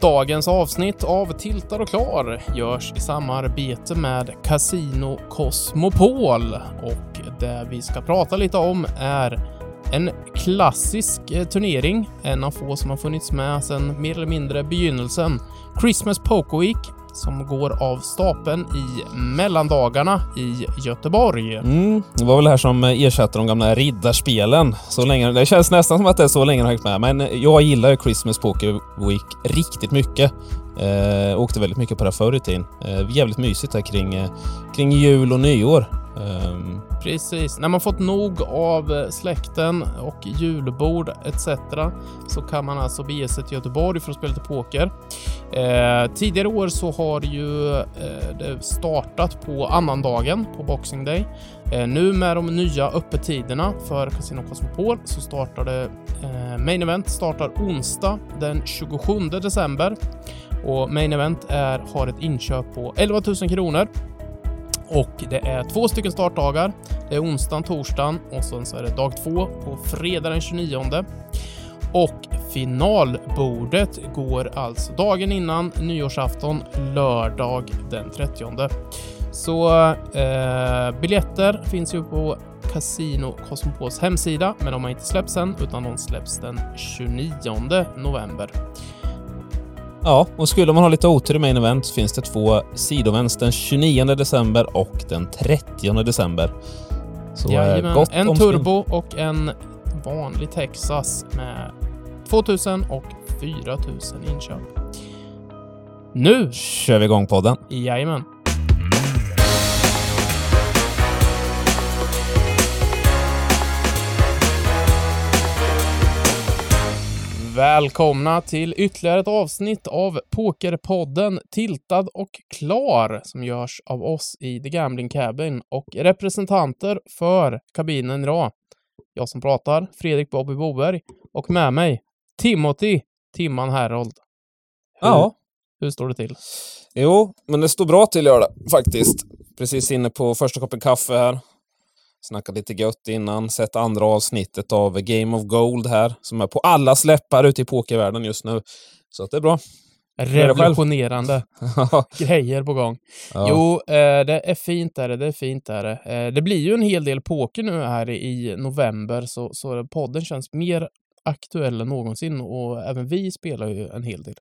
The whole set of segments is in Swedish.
Dagens avsnitt av Tiltar och klar görs i samarbete med Casino Cosmopol och det vi ska prata lite om är en klassisk eh, turnering, en av få som har funnits med sedan mer eller mindre begynnelsen. Christmas Poker Week som går av stapeln i mellandagarna i Göteborg. Mm, det var väl det här som ersatte de gamla riddarspelen. Så länge, det känns nästan som att det är så länge jag har hängt med. Men jag gillar ju Christmas Poker Week riktigt mycket. Eh, åkte väldigt mycket på det förr i tiden. Eh, jävligt mysigt här kring, eh, kring jul och nyår. Um... Precis. När man fått nog av eh, släkten och julbord etc. så kan man alltså bege sig till Göteborg för att spela lite poker. Eh, tidigare år så har ju eh, det startat på annandagen på Boxing Day. Eh, nu med de nya öppettiderna för Casino Cosmopol så startar det eh, Main Event startar onsdag den 27 december och Main Event är, har ett inköp på 11 000 kronor och det är två stycken startdagar. Det är onsdagen, torsdagen och sen så är det dag två på fredag den 29. Och finalbordet går alltså dagen innan nyårsafton, lördag den 30. Så eh, biljetter finns ju på Casino Cosmopols hemsida, men de har inte släppts än, utan de släpps den 29 november. Ja, och skulle man ha lite otur i Main Event så finns det två sidovents den 29 december och den 30 december. Så eh, Jajamän, gott en omspring. turbo och en vanlig Texas med 2000 och 4000 inköp. Nu kör vi igång podden. Jajamän. Välkomna till ytterligare ett avsnitt av Pokerpodden Tiltad och klar som görs av oss i The Gambling Cabin och representanter för kabinen idag. Jag som pratar, Fredrik Bobby Boberg och med mig Timothy Timman Herold. Hur, ja. Hur står det till? Jo, men det står bra till gör det faktiskt. Precis inne på första koppen kaffe här. Snackat lite gött innan, sett andra avsnittet av Game of Gold här, som är på alla släppar ute i pokervärlden just nu. Så att det är bra. Revolutionerande grejer på gång. Ja. Jo, eh, det är fint är det, det är fint är det. Eh, det blir ju en hel del poker nu här i november, så, så podden känns mer aktuell än någonsin och även vi spelar ju en hel del.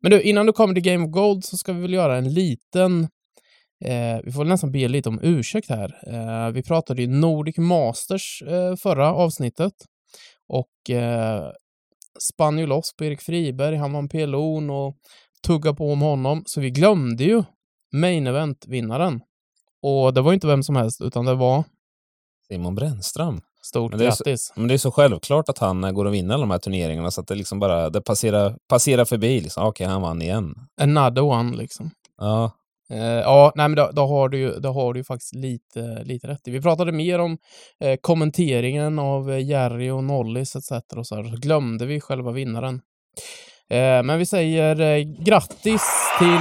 Men du, innan du kommer till Game of Gold så ska vi väl göra en liten Eh, vi får nästan be lite om ursäkt här. Eh, vi pratade ju Nordic Masters eh, förra avsnittet och eh, spann ju loss på Erik Friberg, han vann PLO'n och tugga på om honom, så vi glömde ju main event-vinnaren. Och det var inte vem som helst, utan det var Simon Brännström. Stort men grattis. Så, men det är så självklart att han går och vinner alla de här turneringarna så att det liksom bara det passerar, passerar förbi. Liksom. Okej, han vann igen. Another one liksom. Ja, ja, nej men då, då, har du ju, då har du faktiskt lite, lite rätt Vi pratade mer om uh, kommenteringen av uh, Jerry och Nollis etc. och så, här, så glömde vi själva vinnaren. men vi säger grattis till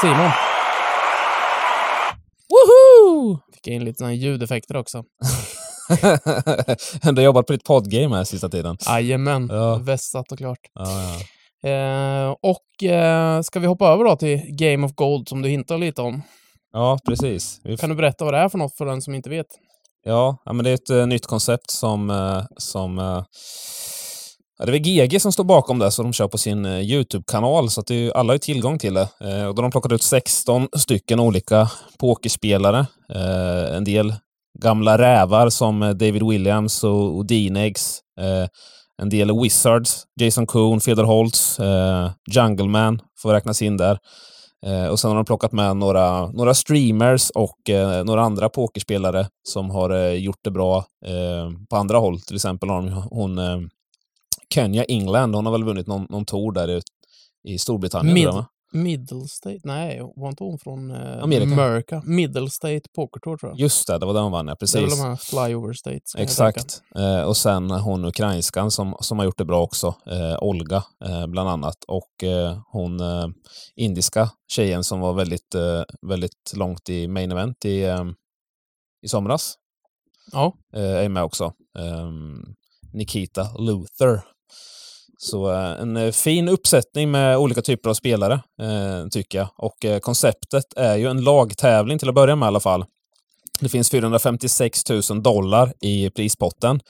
Simon. Woho! Fick in lite sådana ljudeffekter också. du har jobbat på ditt poddgame här sista tiden. Jajamän, ja. vässat och klart. Ja, ja. Eh, och eh, ska vi hoppa över då till Game of Gold som du hintar lite om? Ja, precis. Vi kan du berätta vad det är för något för den som inte vet? Ja, ja men det är ett uh, nytt koncept som, uh, som uh, ja, det är väl GG som står bakom det, så de kör på sin YouTube-kanal, så att det är, alla har tillgång till det. och då har de plockat ut 16 stycken olika pokerspelare. en del gamla rävar som David Williams och, och Dean-Eggs en del Wizards, Jason Coon, Fedor Holtz, eh, Jungleman får räknas in där. Eh, och sen har de plockat med några, några streamers och eh, några andra pokerspelare som har eh, gjort det bra eh, på andra håll. Till exempel har de hon eh, Kenya England, hon har väl vunnit någon, någon tour där i, i Storbritannien. Mid Middle State? Nej, var inte hon från eh, Amerika? America? Middle State Poker Tour tror jag. Just det, det var den hon vann, ja. Precis. Det är väl de här Flyover States. Exakt. Eh, och sen hon ukrainskan som, som har gjort det bra också, eh, Olga eh, bland annat. Och eh, hon eh, indiska tjejen som var väldigt, väldigt långt i main event i, i somras. Ja. är med också. Ehm, Nikita Luther så eh, en eh, fin uppsättning med olika typer av spelare, eh, tycker jag. Och konceptet är ju en lagtävling till att börja med i alla fall. Det finns 456 000 dollar i prispotten.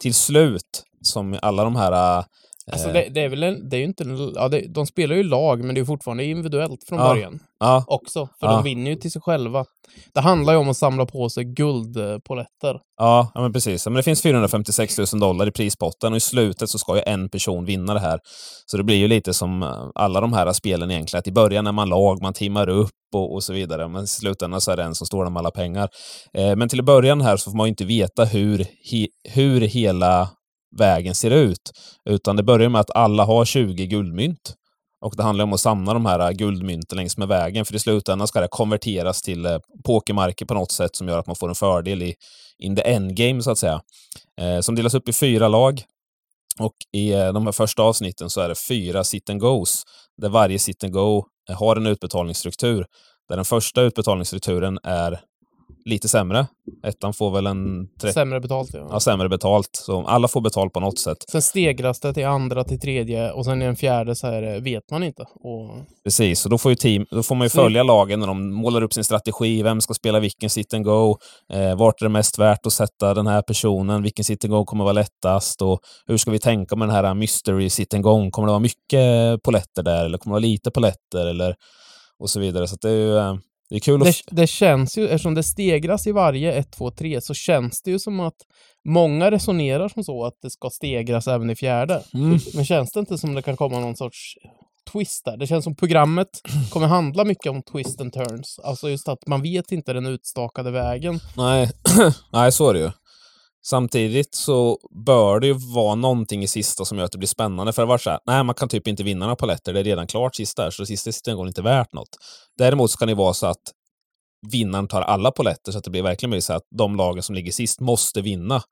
Till slut, som alla de här... Alltså det, det är väl en, det är ju inte, en- ja, det, de spelar ju lag, men det är fortfarande individuellt från Ja. början ja, också, för de vinner ju till sig själva. Det handlar ju om att samla på sig guldpoletter. Ja, ja men precis. Men det finns 456 000 dollar i prispotten och i slutet så ska ju en person vinna det här. Så det blir ju lite som eh, alla de här spelen egentligen, att i början är man lag, man teamar upp och, och så vidare, men i slutändan så är det en som står där med alla pengar. Eh, men till början här så får man ju inte veta hur, he, hur hela vägen ser ut, utan det börjar med att alla har 20 guldmynt. Och det handlar om att samla de här äh, guldmynten längs med vägen, för i slutändan ska det konverteras till äh, pokermarker på något sätt som gör att man får en fördel i in the endgame, så att säga. Eh, som delas upp i fyra lag. Och i eh, de här första avsnitten så är det fyra sit and goes, där varje sit and go har en utbetalningsstruktur. Där den första utbetalningsstrukturen är lite sämre. Ettan får väl en 30, Sämre betalt, ja. ja, sämre betalt. Så alla får betalt på något sätt. Sen stegras det till andra, till tredje och sen i den fjärde så här eh, vet man inte. Och Precis, och då får, ju team, då får man ju följa lagen när de målar upp sin strategi. Vem ska spela vilken sit and go? Eh, vart är det mest värt att sätta den här personen? Vilken sit and go kommer vara lättast? Och hur ska vi tänka med den här mystery sit and go? Kommer det vara mycket poletter där eller kommer det vara lite poletter? Eller, och så vidare. Så det är ju eh, det är kul att... det, det känns ju, eftersom det stegras i varje 1, 2, 3, så känns det ju som att många resonerar som så att det ska stegras även i fjärde. Mm. Men känns det inte som det kan komma någon sorts twist där? Det känns som programmet kommer handla mycket om twist and turns. Alltså just att man vet inte den utstakade vägen. Nej, nej, så är det ju. Samtidigt så bör det ju vara någonting i sista som gör att det blir spännande. För det var så här, nej man kan typ inte vinna några paletter, det är redan klart sista här, så det sista sitter går inte värt något. Däremot så kan det vara så att vinnaren tar alla poletter så att det blir verkligen blir så att de lagen som ligger sist måste vinna.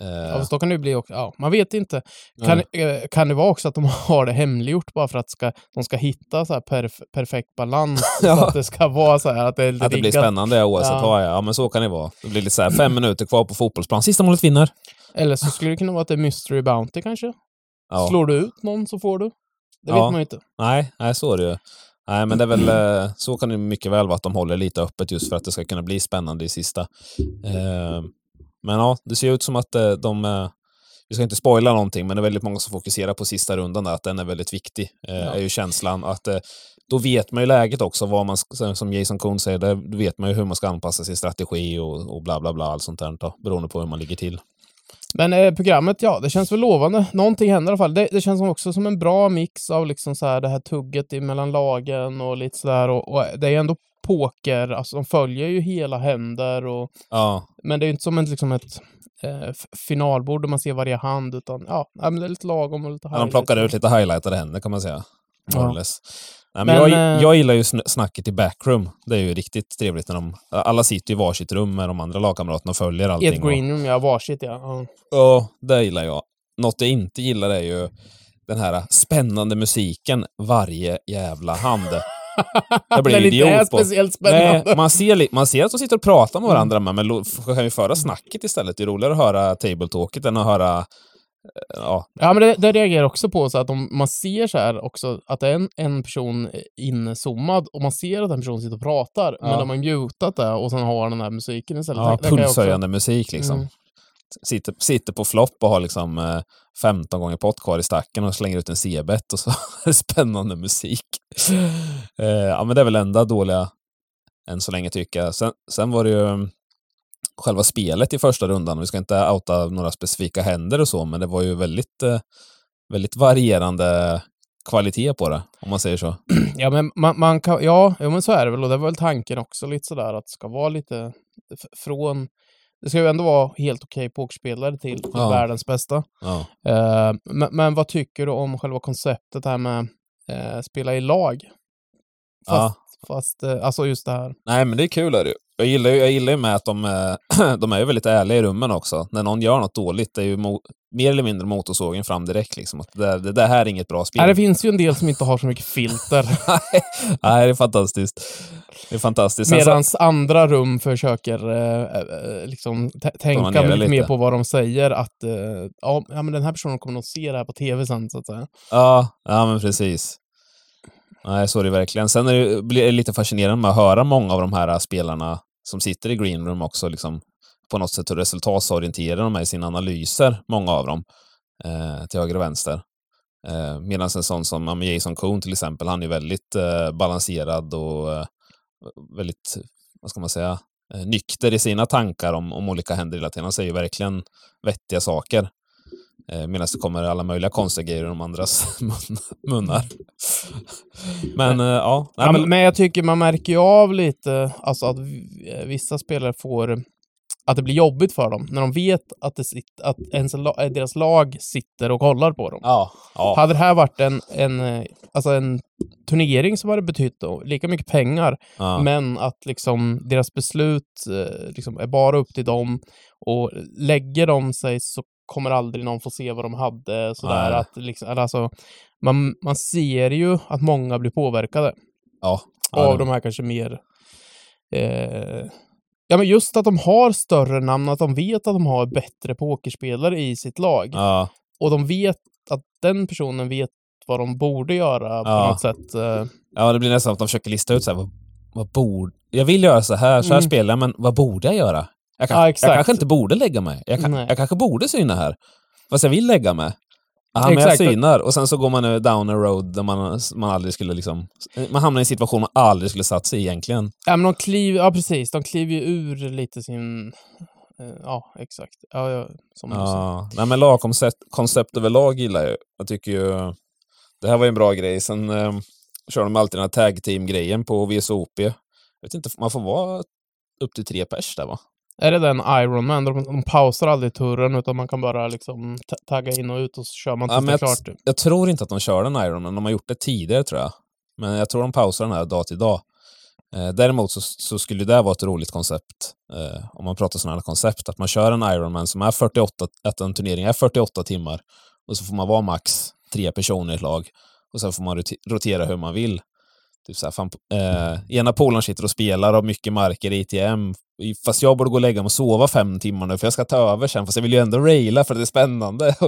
Eh, Ja, fast då kan det bli också, ja, man vet inte. Kan, eh, kan det vara också att de har det hemliggjort bara för att ska, de ska hitta så perf perfekt balans? Så att det ska vara så här att det att det blir spännande oavsett Ja. vad jag Ja, men så kan det vara. Det blir lite så här, fem minuter kvar på fotbollsplan. Sista målet vinner. Eller så skulle det kunna vara att det är Mystery Bounty kanske? Ja. Slår du ut någon så får du. Det Ja. vet man ju inte. Nej, nej, så är det ju. Nej, men det är väl, eh, så kan det mycket väl vara att de håller lite öppet just för att det ska kunna bli spännande i sista. Eh, Men ja, det ser ut som att eh, de... eh, Vi ska inte spoila någonting, men det är väldigt många som fokuserar på sista rundan, där, att den är väldigt viktig. eh, Är ju känslan att då vet man ju läget också, vad man, som Jason Kuhn säger, då vet man ju hur man ska anpassa sin strategi och, och bla bla bla, allt sånt där, då, beroende på hur man ligger till. Men eh, programmet, ja, det känns väl lovande. Någonting händer i alla fall. Det, det känns som också som en bra mix av liksom så här det här tugget mellan lagen och lite sådär. Och, och det är ändå poker, alltså de följer ju hela händer och Ja, Men det är ju inte som ett, liksom ett eh, finalbord där man ser varje hand, utan ja, det är lite lagom och lite de plockar ut lite highlightade händer kan man säga. Ja. Nej, men Men, jag, eh, jag gillar ju sn- snacket i backroom. Det är ju riktigt trevligt när de... Alla sitter i varsitt rum med de andra lagkamraterna och följer I allting. ett greenroom, ja, varsitt ja. ja. Ja, det gillar jag. Något jag inte gillar är ju den här spännande musiken varje jävla hand. Jag blir Den inte är på. speciellt spännande. Nej, man ser, man ser att de sitter och pratar med varandra, men man lo- kan ju föra snacket istället. Det är roligare att höra tabletalket än att höra... eh, Ja, Ja, men det, det reagerar också på, så att om man ser så här också, att det är en, en person inzoomad och man ser att den personen sitter och pratar, men Ja. de har mutat det och sen har den här musiken istället. ja Det- det pulshöjande musik liksom. Mm. Sitter, sitter på flopp och har liksom eh, 15 gånger pott kvar i stacken och slänger ut en C-bet och så är det spännande musik. eh, ja, men det är väl enda dåliga än så länge tycker jag. Sen, sen var det ju mm, själva spelet i första rundan. Vi ska inte outa några specifika händer och så, men det var ju väldigt, eh, väldigt varierande kvalitet på det, om man säger så. Ja, men man, man kan, ja, ja, men så är det väl. Och det var väl tanken också lite sådär att det ska vara lite från... Det ska ju ändå vara helt okej pokerspelare till Ja. världens bästa. Ja. Eh, men, men vad tycker du om själva konceptet här med eh, spela i lag? Fast, fast eh, alltså just det här. Nej, men det är kul. Är det. ju. Jag gillar ju jag gillar med att de, de är ju väldigt ärliga i rummen också. När någon gör något dåligt, det är ju mer eller mindre motorsågen fram direkt. Liksom. Att det, det, det här är inget bra spel. Nej, det finns ju en del som inte har så mycket filter. Nej, det är fantastiskt. Det är fantastiskt. Sen så- Medan andra rum försöker eh, eh, liksom tänka det lite, mer på vad de säger. Att eh, ja, men den här personen kommer nog se det här på tv sen, så att säga. Ja, ja men precis. Nej, så är det verkligen. Sen är det, blir det lite fascinerande med att höra många av de här spelarna som sitter i green room också, liksom, på något sätt hur resultatsorienterade de är i sina analyser, många av dem, eh, till höger och vänster. Eh, Medan en sån som Jason Cohn till exempel, han är väldigt eh, balanserad och eh, väldigt, vad ska man säga, eh, nykter i sina tankar om, om olika händer hela tiden. Han säger verkligen vettiga saker. Eh, Medan det kommer alla möjliga konstiga grejer ur de andras mun- munnar. Men eh, ja, nej, men, men, jag tycker man märker ju av lite alltså att vissa spelare får att det blir jobbigt för dem när de vet att, det sitt, att ens, eh, deras lag sitter och kollar på dem. ja, ja, Hade det här varit en, en, eh, alltså en turnering som hade betytt då, lika mycket pengar, ja. men att liksom deras beslut eh, liksom är bara upp till dem och lägger de sig så kommer aldrig någon få se vad de hade. Sådär, Nej. att liksom, alltså, man, man ser ju att många blir påverkade ja, av de här kanske mer... Eh, ja, men just att de har större namn, att de vet att de har bättre pokerspelare i sitt lag. ja, Och de vet att den personen vet vad de borde göra på Ja. något sätt. Eh, ja, det blir nästan att de försöker lista ut så här, vad, vad borde... Jag vill göra så här, så här Mm. spelar men vad borde jag göra? Jag, kan, Ja, jag kanske inte borde lägga mig. Jag, kan, jag kanske borde syna här. Fast jag vill lägga mig. Ja, men jag synar. Och sen så går man down a road där man, man aldrig skulle liksom... Man hamnar i en situation man aldrig skulle satt sig i egentligen. ja, men de kliver, ja, precis. De kliver ju ur lite sin... Eh, ja, exakt. Ja, ja, som du. Ja, nej men lagkoncept koncept överlag gillar jag. Jag tycker ju... Det här var ju en bra grej. Sen eh, kör de alltid den här tag team-grejen på VSOP. Jag vet inte, man får vara upp till tre pers där va? Är det den Ironman? De, de pausar aldrig turen, utan man kan bara liksom ta- tagga in och ut och så kör man Ja, tills men det är jag, klart. typ. jag tror inte att de kör den Ironman. De har gjort det tidigare tror jag. Men jag tror de pausar den här dag till dag. Eh, däremot så, så skulle det vara ett roligt koncept. Eh, om man pratar sådana här koncept. Att man kör en Ironman som är 48, att en turnering är 48 timmar. Och så får man vara max tre personer i ett lag. Och sen får man rotera hur man vill. Typ så här, fan, eh, ena polaren sitter och spelar och har mycket marker i ITM. Fast jag borde gå och lägga mig och sova fem timmar nu för jag ska ta över sen. Fast jag vill ju ändå raila för det är spännande.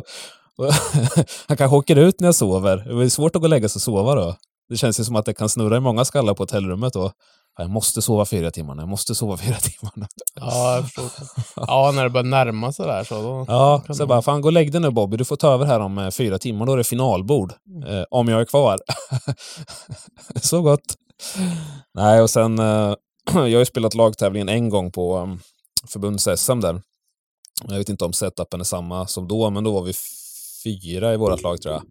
Han kanske åker ut när jag sover. Det är svårt att gå och lägga sig och sova då. Det känns ju som att det kan snurra i många skallar på hotellrummet då. Jag måste sova fyra timmar jag måste sova fyra timmar. Ja, jag förstår. Ja, när det börjar närma sig där så då... Ja, så jag bara, fan gå och lägg dig nu Bobby, du får ta över här om eh, fyra timmar, då är det finalbord. Eh, om jag är kvar. så gott. Nej, och sen, eh, jag har ju spelat lagtävlingen en gång på um, förbunds-SM där. Jag vet inte om setupen är samma som då, men då var vi fyra i vårt lag tror jag.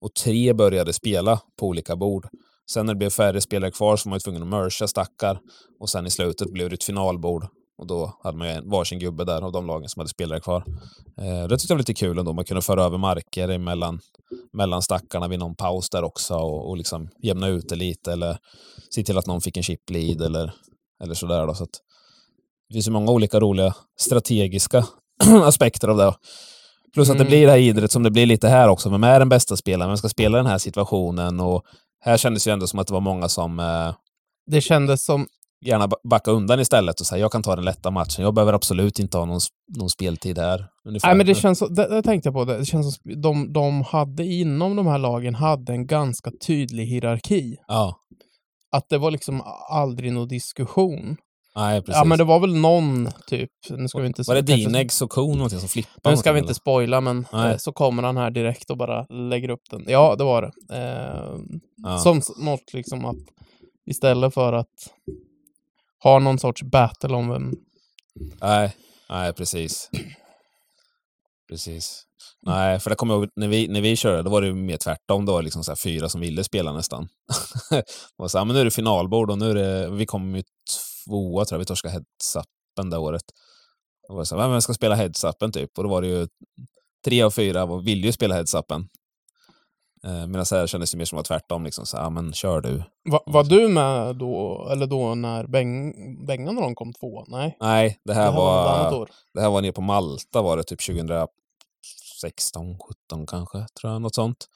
Och tre började spela på olika bord. Sen när det blev färre spelare kvar så var man ju tvungen att mercha stackar. Och sen i slutet blev det ett finalbord. Och då hade man ju varsin gubbe där av de lagen som hade spelare kvar. Eh, det tyckte jag var lite kul ändå. Man kunde föra över marker emellan, mellan stackarna vid någon paus där också och, och liksom jämna ut det lite eller se till att någon fick en chip lead eller, eller sådär. Då. Så att, det finns ju många olika roliga strategiska aspekter av det. Plus att det Mm. blir det här idret som det blir lite här också. Vem är den bästa spelaren? Vem ska spela den här situationen? Och här kändes ju ändå som att det var många som eh, Det kändes som... gärna ba- backa undan istället och säga jag kan ta den lätta matchen. Jag behöver absolut inte ha någon, någon speltid här. Nej, men det känns det, det tänkte jag på. Det, det känns som de, de hade inom de här lagen hade en ganska tydlig hierarki. Ja, Att det var liksom aldrig någon diskussion. Nej precis. Ja, men det var väl någon typ... Nu ska vi inte... var det Dinex och Coon någonting som flippade? Nu ska vi inte spoila, men Nej. eh, så kommer han här direkt och bara lägger upp den. Ja, det var det. Eh? Ja. Som något liksom att istället för att ha någon sorts battle om vem... Nej, nej precis. Precis. Nej, för det kommer jag ihåg, när vi, när vi körde, då var det mer tvärtom. Då var det liksom så fyra som ville spela nästan. var så här, men nu är det finalbord och nu är det, vi kom ju tvåa tror jag, vi torskade heads-upen det året. Var det så här, vem ska spela heads-upen typ? Och då var det ju tre av fyra var- ville ju spela heads-upen. Eh, Medan här kändes det mer som att tvärtom, liksom så här, men kör du. Va, var du med då, eller då när Beng, Bengan och de kom två? Nej, Nej, det här, det här var var, det här var nere på Malta var det typ 2016, 17 kanske, tror jag, något sånt.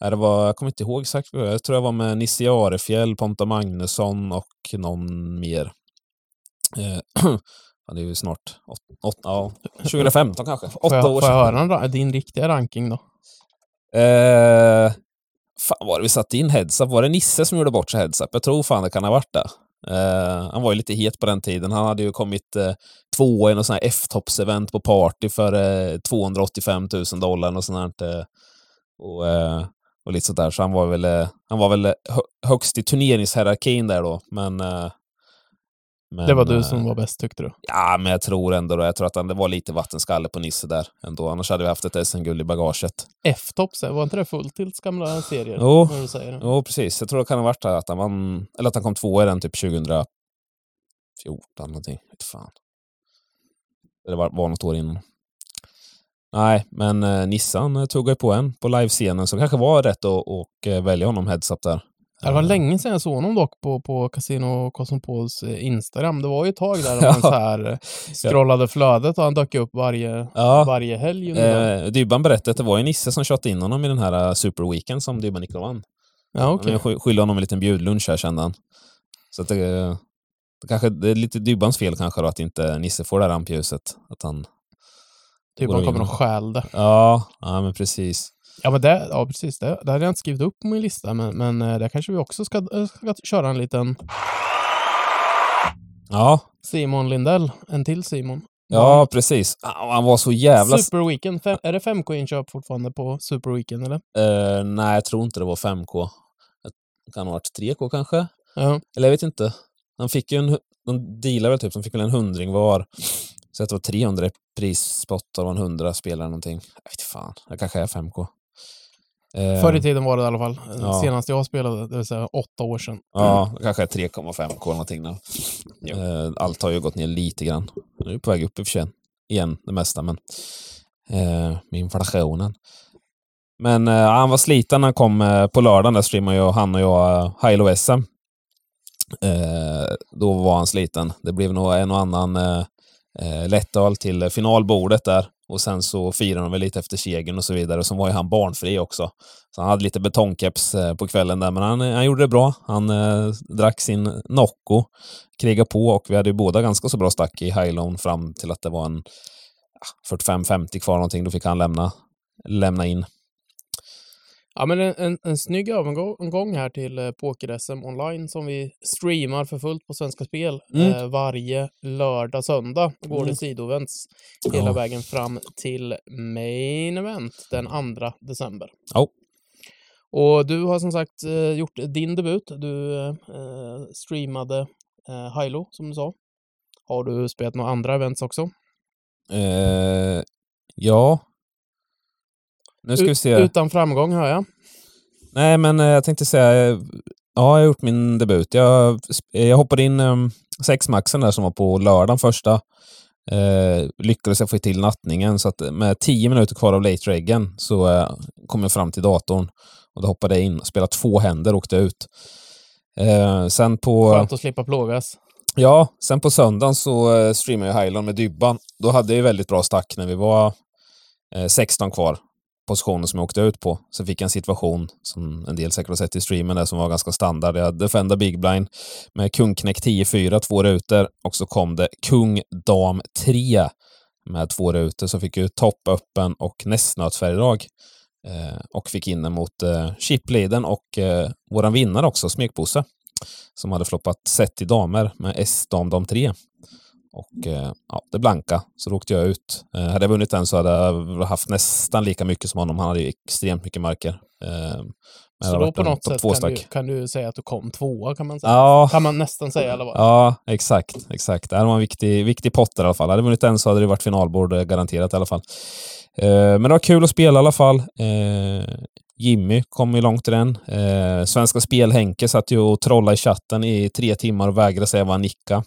Nej, det var, jag kommer inte ihåg exakt. Jag tror jag var med Nisse Jarefjäll, Ponta Magnusson och någon mer. Eh, ja, det är ju snart åt, åt, ja, 2015 kanske. Åtta jag, år får jag sedan. höra en din riktiga ranking då? Eh, fan var det vi satte in heads-up? Var det Nisse som gjorde bort sig heads-up? Jag tror fan det kan ha varit det. Eh, han var ju lite het på den tiden. Han hade ju kommit eh, tvåa i något sånt här F-tops-event på party för eh, 285 000 dollar och sånt där. Och, eh, och lite sådär. Så han var väl, eh, han var väl eh, hö- högst i turneringshierarkin där då. Men, men det var du eh, som var bäst tyckte du? Ja, men jag tror ändå det. Jag tror att det var lite vattenskalle på Nisse där ändå. Annars hade vi haft ett SM-guld i bagaget. F-tops, var inte det Fulltilts gamla serier? Jo. Du säger? Jo, precis. Jag tror det kan ha varit att han vann, eller att han kom tvåa i den typ 2014 någonting. Vet fan. Det var, var något år innan. Nej, men eh, Nissan eh, tuggade på en på livescenen så det kanske var rätt att och, eh, välja honom heads-up där. Det var Eh, länge sedan jag såg honom dock på, på Casino Cosmopols eh, Instagram. Det var ju ett tag där man så här eh, scrollade flödet och han dök upp varje, Ja. varje helg. Eh, Dybban berättade att det var ju Nisse som shot in honom i den här uh, Super Weekend som Dybban gick och vann. ja. Jag sky- skyllde honom en liten bjudlunch här kände han. Så att det, det, kanske, det är lite Dybbans fel kanske då att inte Nisse får det här rampljuset. Att han, han de kommer och stjäl det. ja, ja men precis. Ja, men det, ja, precis. Det, det hade jag inte skrivit upp på min lista, men, men eh, där kanske vi också ska, eh, ska köra en liten Ja, Simon Lindell. En till Simon. ja precis. Ah, Han var så jävla... Super Weekend. Fem, är det 5K-inköp fortfarande på Super Weekend, eller? Eh, nej, jag tror inte det var 5K. Det kan ha varit 3K kanske? Ja. Eller jag vet inte. Han fick ju en... De dealade väl typ, de fick väl en hundring var. Så att det var 300 i prisspot och en 100 spelare någonting. Jag vet fan, det kanske är 5K. Eh, Förr i tiden var det i alla fall. Ja. Senast jag spelade, det vill säga åtta år sedan. Ja, kanske är 3,5K någonting nu. Jo. Eh, allt har ju gått ner lite grann. Nu är på väg upp i och för sig. Igen, det mesta, men eh, med inflationen. Men eh, han var sliten när han kom eh, på lördagen. Där streamade jag, han och jag eh, Hilo SM. Eh, då var han sliten. Det blev nog en och annan eh, lättöl till finalbordet där. Och sen så firade de väl lite efter segern och så vidare. Och så var ju han barnfri också. Så han hade lite betongkeps eh, på kvällen där, men han, eh, han gjorde det bra. Han eh, drack sin Nocco, krigade på och vi hade ju båda ganska så bra stack i Highlone fram till att det var en ah, 45-50 kvar någonting. Då fick han lämna, lämna in. Ja, men en, en, en snygg övergång här till eh, Poker-SM online som vi streamar för fullt på Svenska Spel Mm. eh, varje lördag, söndag. Går Mm. det sidoevents hela Ja. vägen fram till main event den 2 december. Ja. Och du har som sagt eh, gjort din debut. Du eh, streamade eh, Hilo, som du sa. Har du spelat några andra events också? Eh, ja. Nu ska vi se. Utan framgång, hör jag. Nej, men eh, jag tänkte säga, eh, ja, jag har gjort min debut. Jag, jag hoppade in um, sexmaxen där som var på lördagen första. Eh, lyckades jag få till nattningen, så att med tio minuter kvar av late reggen så eh, kom jag fram till datorn. Och då hoppade jag in och spelade två händer och åkte ut. Eh, sen på... Skönt att slippa plågas. Ja, sen på söndagen så eh, streamade jag Highland med Dybban. Då hade jag väldigt bra stack när vi var eh, 16 kvar. Positionen som jag åkte ut på. Så fick jag en situation som en del säkert har sett i streamen där som var ganska standard. Jag defendade Big Blind med kung knäck 10-4, två rutor. Och så kom det kung dam 3 med två rutor. Så fick jag topp öppen och nästnötfärgdrag. Eh, och fick in den mot eh, chipleden och eh, våran vinnare också, Smekbosse som hade floppat set i damer med S-dam dam 3. Och eh, ja, det blanka, så då åkte jag ut. Eh, hade jag vunnit den så hade jag haft nästan lika mycket som honom. Han hade ju extremt mycket marker. Eh, Så då på något sätt kan du, kan du säga att du kom tvåa, kan man säga. Ja, Kan man nästan säga i alla fall. ja, exakt. exakt. Det här var en viktig, viktig pott i alla fall. Hade jag vunnit den så hade det varit finalbord eh, garanterat i alla fall. Eh, men det var kul att spela i alla fall. Jimmy kom ju långt i den. Svenska Spel-Henke satt ju och trollade i chatten i tre timmar och vägrade säga vad han nickade.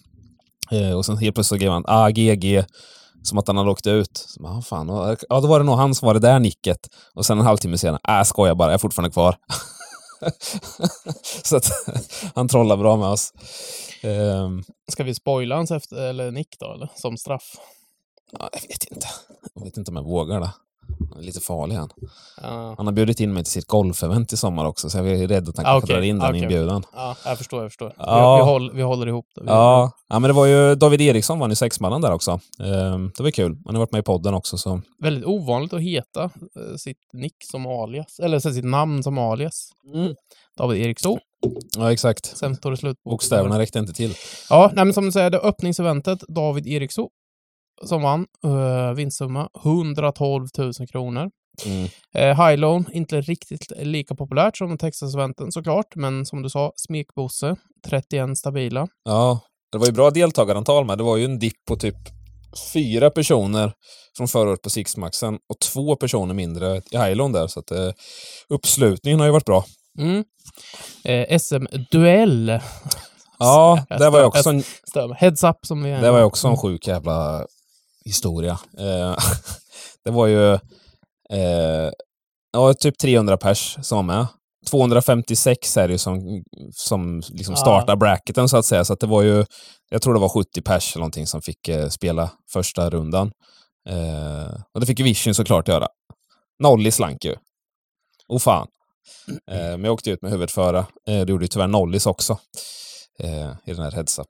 Eh, och sen helt plötsligt skrev han AGG som att han hade åkt ut. Så, ah, fan, och- ja, då var det nog han som var det där nicket. Och sen en halvtimme senare, äh, skojar bara, jag är fortfarande kvar. så att han trollar bra med oss. Ehm, Ska vi spoila hans efter, eller nick då, eller? Som straff? ja, jag vet inte. Jag vet inte om jag vågar det. Han är lite farlig han. Ja, Han har bjudit in mig till sitt golfevent i sommar också, så jag är rädd att han Ah, kanske okej. drar in den Okej. inbjudan. ja, jag förstår, jag förstår. Ja. Vi, vi, håller, vi håller ihop det. Vi- Ja, ja, men det var ju David Eriksson vann ju sexmannen där också. Ehm, det var kul. Han har varit med i podden också, så Väldigt ovanligt att heta eh, sitt nick som alias, eller sitt namn som alias. David Eriksson. ja, exakt. Sen tog det slut Bokstäverna räckte inte till. Ja, nej, men som du säger, det öppningseventet, David Eriksson, som vann. Uh, vinstsumma 112 000 kronor. Mm. Uh, High Loan, inte riktigt lika populärt som Texas-eventen såklart, men som du sa, smekbosse, 31 stabila. Ja, det var ju bra deltagarantal med. Det var ju en dipp på typ fyra personer från förra året på Sixmaxen och två personer mindre i Highland där. Så att eh, uppslutningen har ju varit bra. Mm. Eh, SM-duell. Ja, det var ju också en. Heads up som vi... det var ju också en sjuk jävla historia. Eh, det var ju eh, ja, typ 300 pers som var med. 256 är det ju som, som liksom Ja. startar bracketen så att säga. Så att det var ju, jag tror det var 70 pers eller någonting som fick eh, spela första rundan. Eh, och det fick ju Vision såklart göra. Nolly slank ju. Oh fan. Eh, men jag åkte ut med huvudet före. Det gjorde ju tyvärr Nollis också. I den här heads up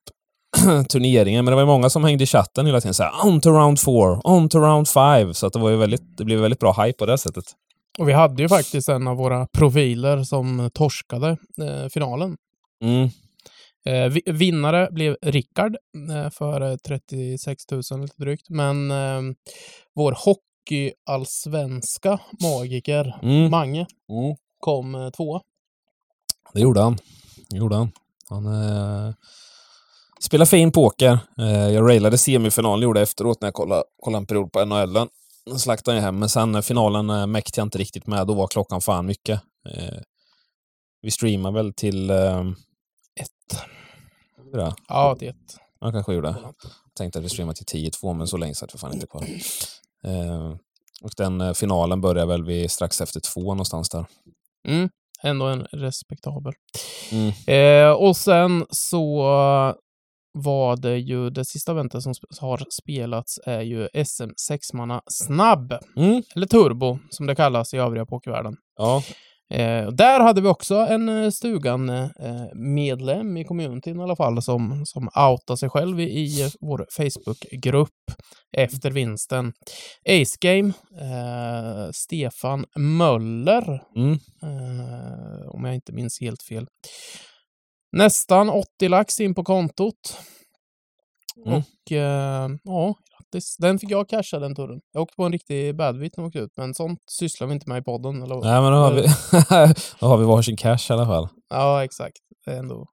turneringen. Men det var ju många som hängde i chatten hela tiden. Såhär, on to round four, on to round five. Så att det var ju väldigt, det blev väldigt bra hype på det sättet. Och vi hade ju faktiskt en av våra profiler som torskade eh, finalen. Mm. Eh, vi- vinnare blev Rickard eh, för eh, 36 000 lite drygt. Men eh, vår hockeyallsvenska magiker Mm. Mange Mm. kom eh, tvåa. Det gjorde han. Det gjorde han. Han eh, spelar fin poker. Eh, jag railade semifinalen, gjorde efteråt när jag kollade, kollade en period på NHL. Den slaktade jag hem, men sen finalen eh, mäktade jag inte riktigt med. Då var klockan fan mycket. Eh, vi streamade väl till... Ett. jag? Ja, det är ett. Jag kanske gjorde. Tänkte att vi streamade till 10-2, men så länge satt vi fan inte kvar. Och den finalen började väl vid strax efter två någonstans där. Mm. Ändå en respektabel. Mm. Eh, och sen så var det ju det sista eventet som har spelats är ju SM sexmanna snabb, Mm. eller turbo som det kallas i övriga pokervärlden. Ja. Eh, där hade vi också en eh, Stugan-medlem i communityn i alla fall som, som outade sig själv i, i eh, vår Facebookgrupp efter vinsten. Ace Game, eh, Stefan Möller, Mm. eh, om jag inte minns helt fel. Nästan 80 lax in på kontot. Mm. Och eh, ja, grattis. Den fick jag casha den turen. Jag åkte på en riktig badbit när jag åkte ut, men sånt sysslar vi inte med i podden. Eller? Nej, men då har, vi, då har vi varsin cash i alla fall. Ja, exakt. Det är ändå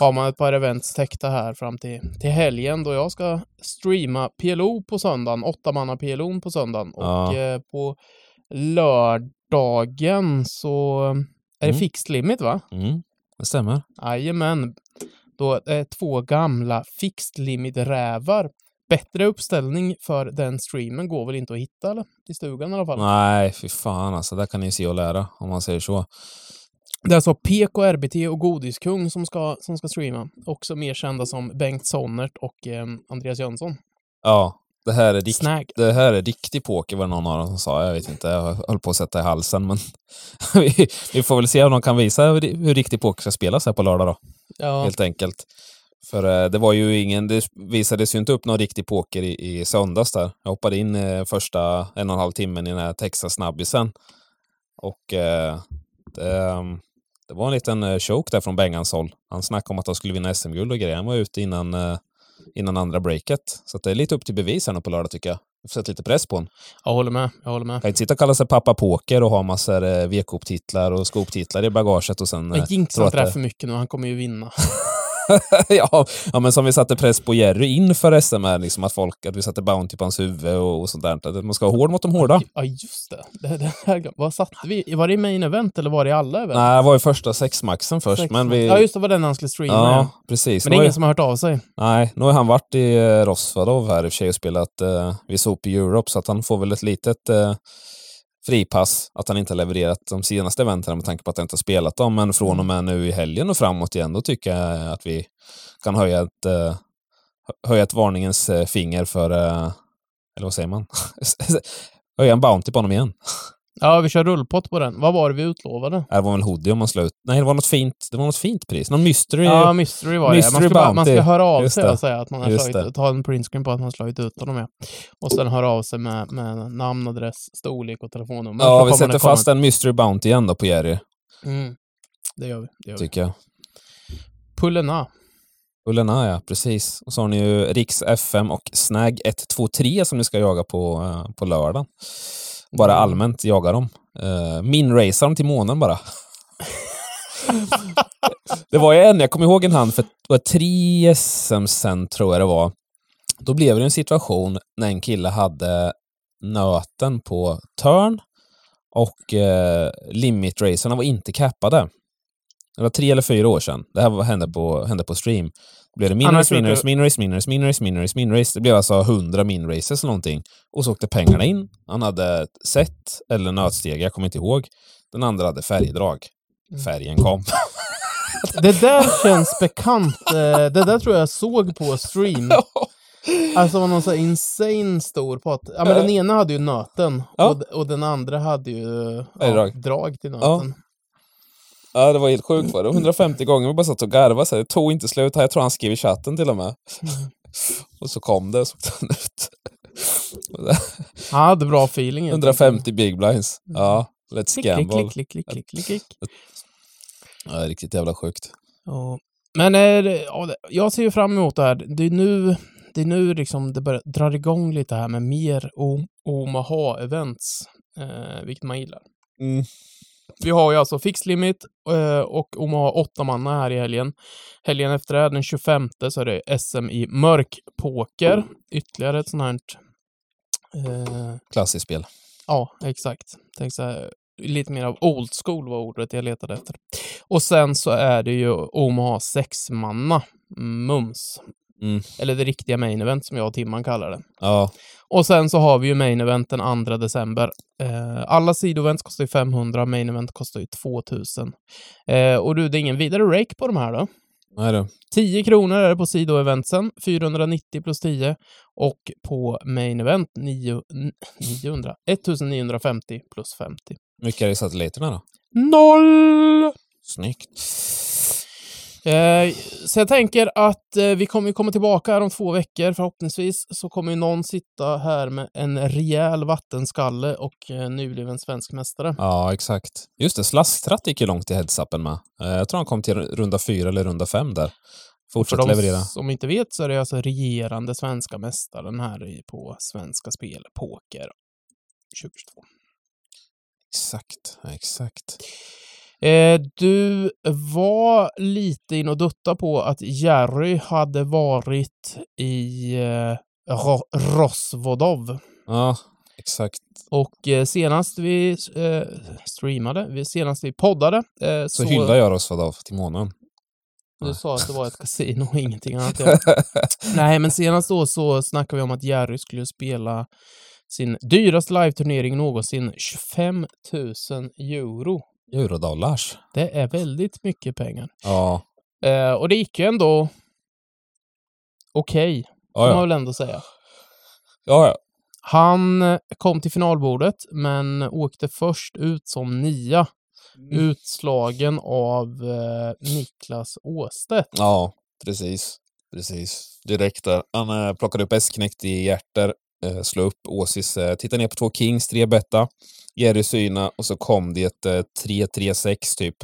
har man ett par events täckta här fram till, till helgen då jag ska streama PLO på söndagen, åtta manna PLO på söndagen. Och Ja. eh, på lördagen så är det Mm. fixed limit va? Mm. Det stämmer. Jajamän. Då är två gamla fixed limit-rävar. Bättre uppställning för den streamen går väl inte att hitta eller? I stugan i alla fall. Nej, fy fan alltså. Där kan ni se och lära, om man säger så. Det är alltså PKRBT och Godiskung som ska, som ska streama. Också mer kända som Bengt Sonnert och eh, Andreas Jönsson. Ja, det här är Snag. det här är riktig poker var det någon av dem som sa. Jag vet inte, jag höll på att sätta i halsen, men vi, vi får väl se om de kan visa hur, hur riktig poker ska spelas här på lördag då, Ja, helt enkelt. För eh, det var ju ingen, det visades ju inte upp någon riktig poker i, i söndags där. Jag hoppade in eh, första en och en halv timmen i den här Texas-snabbisen. Och eh, det, ehm, det var en liten eh, choke där från Bengans håll. Han snackade om att han skulle vinna SM-guld och grejer. Han var ute innan, eh, innan andra breaket. Så det är lite upp till bevis här nu på lördag tycker jag. Får sätta lite press på honom. jag håller med. Jag håller med. Kan inte sitta och kalla sig pappa poker och ha massor eh, V-cup-titlar och skop-titlar i bagaget och sen... eh, jinxa inte det här för mycket nu. Han kommer ju vinna. ja, ja, men som vi satte press på Jerry inför SM här, liksom att folk, att vi satte Bounty på hans huvud och, och sånt där. Att Man ska vara hård mot de hårda. Ja, just det. det, det här, vad satte vi? Var det i main event eller var det i alla event? Nej, det var ju första sexmaxen först, Sex- men vi... Ja, just det. var den han skulle streama. Ja, Ja. precis. Men det är Nu ingen ju- som har hört av sig. Nej, nu har han varit i eh, Rosvadov här i och för sig och spelat eh, vid SOP Europe, så att han får väl ett litet eh, fripass att han inte har levererat de senaste eventen med tanke på att han inte har spelat dem. Men från och med nu i helgen och framåt igen, då tycker jag att vi kan höja ett, eh, höja ett varningens eh, finger för, eh, eller vad säger man? Höja en Bounty på honom igen. Ja, vi kör rullpott på den. Vad var det vi utlovade? Det var väl hoodie om man slår ut. Nej, det var något fint, det var något fint pris. Någon mystery. Ja, mystery var Mystery det. Man ska, bara, man ska höra av Just sig det. och säga att man har Just slagit, ta en printscreen på att man har slagit ut honom med. Och sen höra av sig med, med namn, adress, storlek och telefonnummer. ja, vi sätter det fast en mystery Bounty igen då på Jerry, Mm. Det gör vi. Det gör vi. tycker jag. Pullena. Ullena, ja, precis. Och så har ni ju Riks FM och Snag 123 som ni ska jaga på, eh, på lördag. Bara Mm. allmänt jaga dem. Uh, Minraca dem till månen bara. det var en, jag kommer ihåg en hand för var tre SM sen tror jag det var. Då blev det en situation när en kille hade nöten på turn och eh, limit-racerna var inte cappade. Det var tre eller fyra år sedan. Det här var, hände, på, hände på stream. Blev det minrace, kört- minrace, minrace, minrace, minrace, minrace, minrace. Det blev alltså 100 minraces eller någonting. Och så åkte pengarna in. Han hade set eller nötsteg, jag kommer inte ihåg. Den andra hade färgdrag. Mm. Färgen kom. Det där känns bekant. Eh, Det där tror jag såg på stream. Alltså var någon så insane stor pott. Ja men den ena hade ju nöten Ja. och, och den andra hade ju ja, drag till nöten. Ja, det var helt sjukt. Var det 150 gånger vi bara satt och garvade. Så det tog inte slut. Jag tror han skrev i chatten till och med. Mm. Och så kom det och så åkte han ut. Han hade bra feeling. helt enkelt. 150 big blinds. Ja, let's Klick, gamble. klick, klick, klick, klick, klick. Ja, det är riktigt jävla sjukt. Ja. Men eh, ja, jag ser ju fram emot det här. Det är nu det, är nu liksom det börjar dra igång lite här med mer Omaha-events, eh, vilket man gillar. Mm. Vi har ju alltså Fix Limit eh, och Omaha åtta manna här i helgen. Helgen efter det, den 25, så är det SM i mörkpoker. Ytterligare ett sånt här... Eh, Klassiskt spel. ja, exakt. Tänk så här, lite mer av old school var ordet jag letade efter. Och sen så är det ju Omaha sexmanna mums. Mm. Eller det riktiga main event som jag och Timman kallar det. Ja, Och sen så har vi ju main event den 2 december. Eh, alla sidoevents kostar ju 500, main event kostar ju 2000. Eh, och du, det är ingen vidare rake på de här då. nej du. 10 kronor är det på sidoeventsen, 490 plus 10. Och på main event 9, 900, 1950 plus 50. Mycket är det i satelliterna då? Noll! Snyggt. Eh, så jag tänker att eh, vi kommer komma tillbaka här om två veckor. Förhoppningsvis så kommer ju någon sitta här med en rejäl vattenskalle och eh, nybliven svensk mästare. Ja, exakt. Just det, Slasktratt gick ju långt i headsappen med. Eh, Jag tror han kom till runda fyra eller runda fem där. För Fortsätt de leverera. som inte vet så är det alltså regerande svenska mästaren här på Svenska Spel Poker 2022. Exakt, exakt. Eh, du var lite in och dutta på att Jerry hade varit i eh, Ro- Rosvodov. Ja, exakt. Och eh, senast vi eh, streamade, vi, senast vi poddade, eh, Så, så... hyllar jag Rosvadov till månen. Du sa att det var ett kasino och ingenting annat. Nej, men senast då så snackade vi om att Jerry skulle spela sin dyraste live-turnering någonsin, 25 000 euro. Eurodollars. Det är väldigt mycket pengar. Ja. Eh, och det gick ju ändå okej, får Ja, man väl ändå säga. ja, ja. Han eh, kom till finalbordet, men åkte först ut som nia. Mm. Utslagen av eh, Niklas Åstedt. Ja, precis. Precis. Direkt där. Han eh, plockade upp S-knäckt i hjärter, eh, upp Åsis, eh, ner på två Kings, tre betta, Jerry syna och så kom det ett eh, 3-3-6 typ.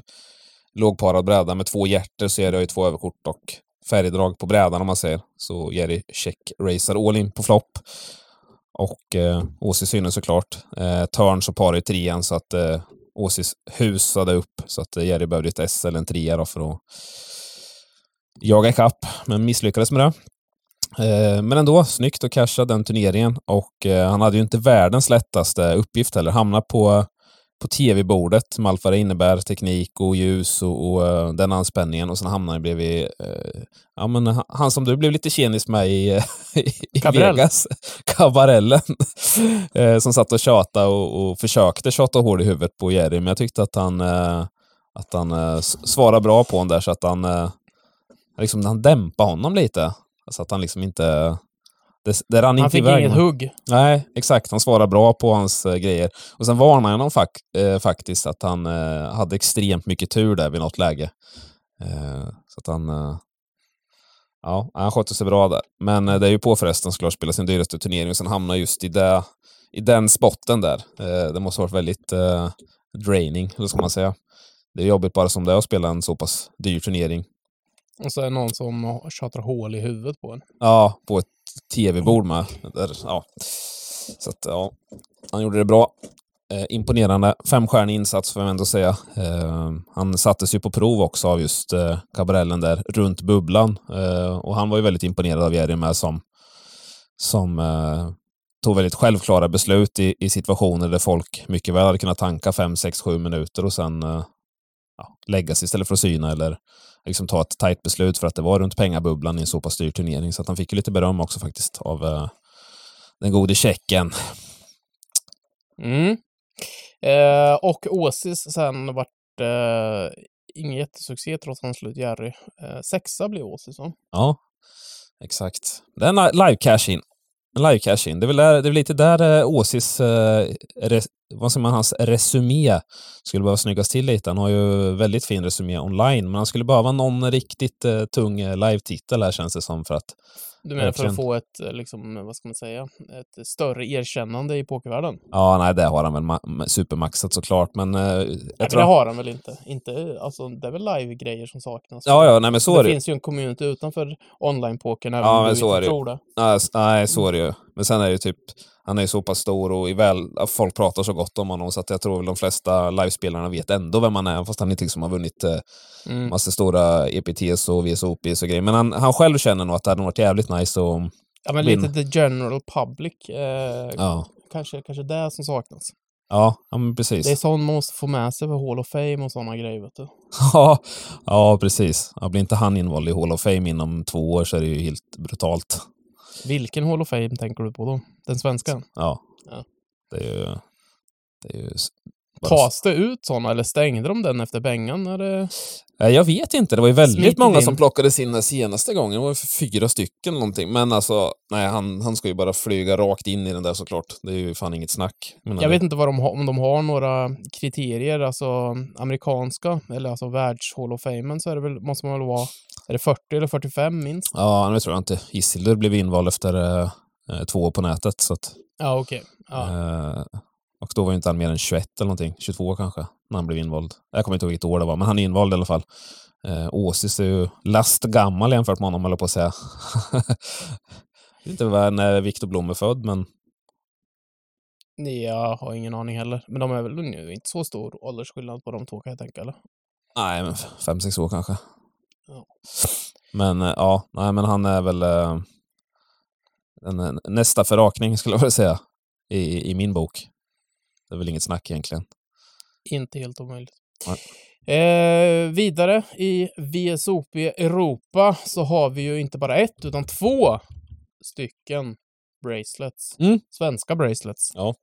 Lågparad bräda med två hjärter så Jerry har ju två överkort och färgdrag på brädan om man säger. Så Jerry check racer all in på flopp. Och eh, Åsis synen såklart. Eh, törn så parar ju trean så att eh, Åsis husade upp så att eh, Jerry behövde ett S eller en trea då för att jaga ikapp, men misslyckades med det. Eh, Men ändå, snyggt att casha den turneringen och eh, han hade ju inte världens lättaste uppgift heller. Hamna på, på tv-bordet med allt vad det innebär, teknik och ljus och, och eh, den anspänningen och sen hamnar han bredvid eh, ja, men han- som du blev lite tjenis med i, i Cabrel. Vegas, Cabarellen, eh, som satt och tjatade och, och försökte tjata hål i huvudet på Jerry, men jag tyckte att han, eh, att han svarade bra på honom där så att han, liksom, han dämpade honom lite. Så att han liksom inte... det, det rann Han inte fick iväg. inget hugg. Nej, exakt. Han svarar bra på hans eh, grejer. Och sen varnade jag honom fak- eh, faktiskt att han eh, hade extremt mycket tur där vid något läge. Eh, så att han... Eh, ja, han skötte sig bra där. Men eh, det är ju påfrestande såklart spela sin dyraste turnering och sen hamna just i, det, i den spotten där. Det måste ha varit väldigt draining, eller ska man säga. Det är jobbigt bara som det är att spela en så pass dyr turnering. Och så är det någon som tjatar hål i huvudet på en. Ja, på ett tv-bord med. Där, ja. Så att, ja, han gjorde det bra. Eh, imponerande. Femstjärnig insats får jag ändå säga. Eh, han sattes ju på prov också av just eh, kabarellen där runt bubblan. Eh, och han var ju väldigt imponerad av Jerry med som, som eh, tog väldigt självklara beslut i, i situationer där folk mycket väl hade kunnat tanka 5, 6, 7 minuter och sen eh, ja, lägga sig istället för att syna eller liksom ta ett tajt beslut för att det var runt pengabubblan i en så pass dyr turnering. Så att han fick ju lite beröm också faktiskt av eh, den gode tjecken. Mm. Eh, och Åsis sen vart eh, ingen jättesuccé trots hans slut Jerry. Eh, sexa blev Åsis va? Ja, exakt. Det är en li- live cash-in. En live cash-in. Det är väl, där, det är väl lite där eh, Åsis, eh, res, vad säger man, hans resumé skulle behöva snyggas till lite. Han har ju väldigt fin resumé online, men han skulle behöva någon riktigt eh, tung eh, live-titel här känns det som för att du menar för att få ett, eh, liksom, vad ska man säga, ett större erkännande i pokervärlden? Ja, nej, det har han väl ma- supermaxat såklart, men eh, jag Nej, men tror... det har han väl inte. inte alltså, det är väl live-grejer som saknas. Ja, ja, nej men så är det det finns ju en community utanför online-pokern, även Ja, om men du så inte är det ju. tror det. Nej, s- Nej, så är det ju. Men sen är det ju typ, han är så pass stor och väl, att folk pratar så gott om honom så att jag tror väl de flesta livespelarna vet ändå vem han är, fast han inte liksom har vunnit eh, Mm. massa stora EPTs och VSOPs och grejer. Men han, han själv känner nog att det hade varit jävligt nice och Ja, men lite the general public. Eh, ja, kanske, kanske det som saknas. ja, ja men precis. Det är sånt man måste få med sig för Hall of Fame och sådana grejer, vet du. Ja, ja, precis. Ja, blir inte han invald i Hall of Fame inom två år så är det ju helt brutalt. Vilken Hall of Fame tänker du på då? Den svenska? Ja, Ja. det är ju... Det är ju bara Tas det ut sådana eller stängde de den efter Bengan? Det... Jag vet inte. Det var ju väldigt Smitit många in. som plockades in den senaste gången. Det var fyra stycken någonting. Men alltså, nej, han, han ska ju bara flyga rakt in i den där såklart. Det är ju fan inget snack. Jag du? vet inte vad de har, om de har några kriterier, alltså amerikanska, eller alltså världs Hall of Famen, så är det väl, måste man väl vara, är det 40 eller 45 minst? Ja, nu tror jag inte. Isildur blev invald efter eh, två på nätet. Så att, Ja, okej. Ja. eh, och då var inte han mer än 21 eller någonting. 22 kanske, när han blev invald. Jag kommer inte ihåg vilket år det var, men han är invald i alla fall. Eh, Åsis är ju last gammal jämfört med honom, eller på att säga. jag vet inte var när Viktor Blom är född, men jag har ingen aning heller. Men de är väl nu inte så stor åldersskillnad på de två kan jag tänka, eller? Nej, men fem, sex år kanske. Ja. Men eh, ja, nej, men han är väl en, nästa förrakning skulle jag vilja säga i, i min bok. Det är väl inget snack egentligen. Inte helt omöjligt. Eh, vidare i VSOP Europa så har vi ju inte bara ett utan två stycken bracelets. Mm. Svenska bracelets. Ja.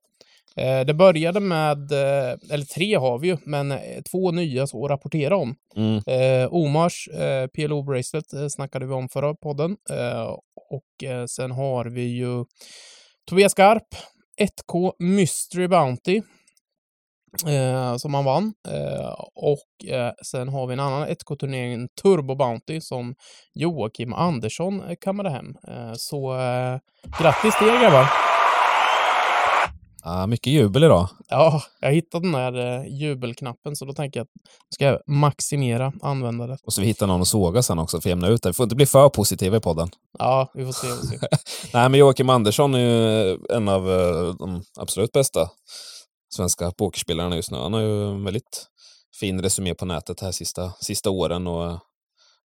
Eh, det började med, eh, eller tre har vi ju, men eh, två nya så att rapportera om. Mm. Eh, Omars eh, PLO bracelet eh, snackade vi om förra podden. Och eh, sen har vi ju Tobias Skarp, 1K Mystery Bounty. Eh, som han vann. Eh, och eh, sen har vi en annan 1K-turnering, Turbo Bounty, som Joakim Andersson eh, kammade hem. Eh, så eh, grattis till er grabbar! Ah, mycket jubel idag. Ja, jag hittade den där eh, jubelknappen, så då tänker jag att jag ska maximera användandet. Och så vi hittar någon att såga sen också för att jämna ut det. Vi får inte bli för positiva i podden. Ja, vi får se. Vi får se. Nej, men Joakim Andersson är ju en av eh, de absolut bästa svenska pokerspelarna just nu. Han har ju en väldigt fin resumé på nätet här sista, sista åren och,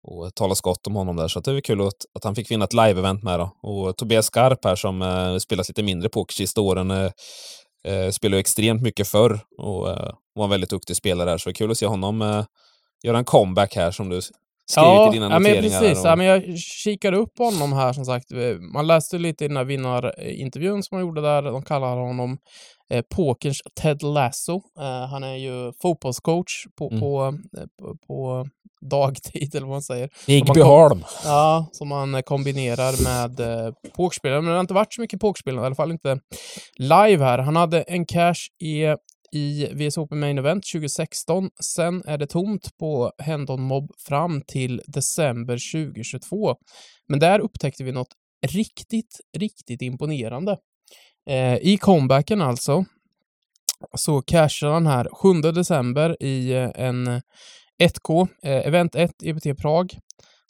och talas gott om honom där. Så det är väl kul att, att han fick vinna ett live-event med. Då. Och Tobias Skarp här som eh, spelat lite mindre poker sista åren eh, eh, spelar ju extremt mycket förr och eh, var en väldigt duktig spelare där. Så det är kul att se honom eh, göra en comeback här som du skrivit Ja, i dina ja, men noteringar. precis. här Ja, och- men jag kikade upp honom här som sagt. Eh, Man läste lite i den här vinnarintervjun som han gjorde där. De kallar honom eh, pokerns Ted Lasso. Eh, han är ju fotbollscoach på, Mm. på, eh, på, på dagtid eller vad man säger. Igbyholm. Ja, som man eh, kombinerar med eh, pokerspel. Men det har inte varit så mycket pokerspel, i alla fall inte live här. Han hade en cash i, i VS Open Main Event 2016. Sen är det tomt på Hendon Mob fram till december 2022. Men där upptäckte vi något riktigt, riktigt imponerande. Eh, I comebacken alltså, så cashade han här 7 december i eh, en 1K, eh, Event 1 EBT Prag.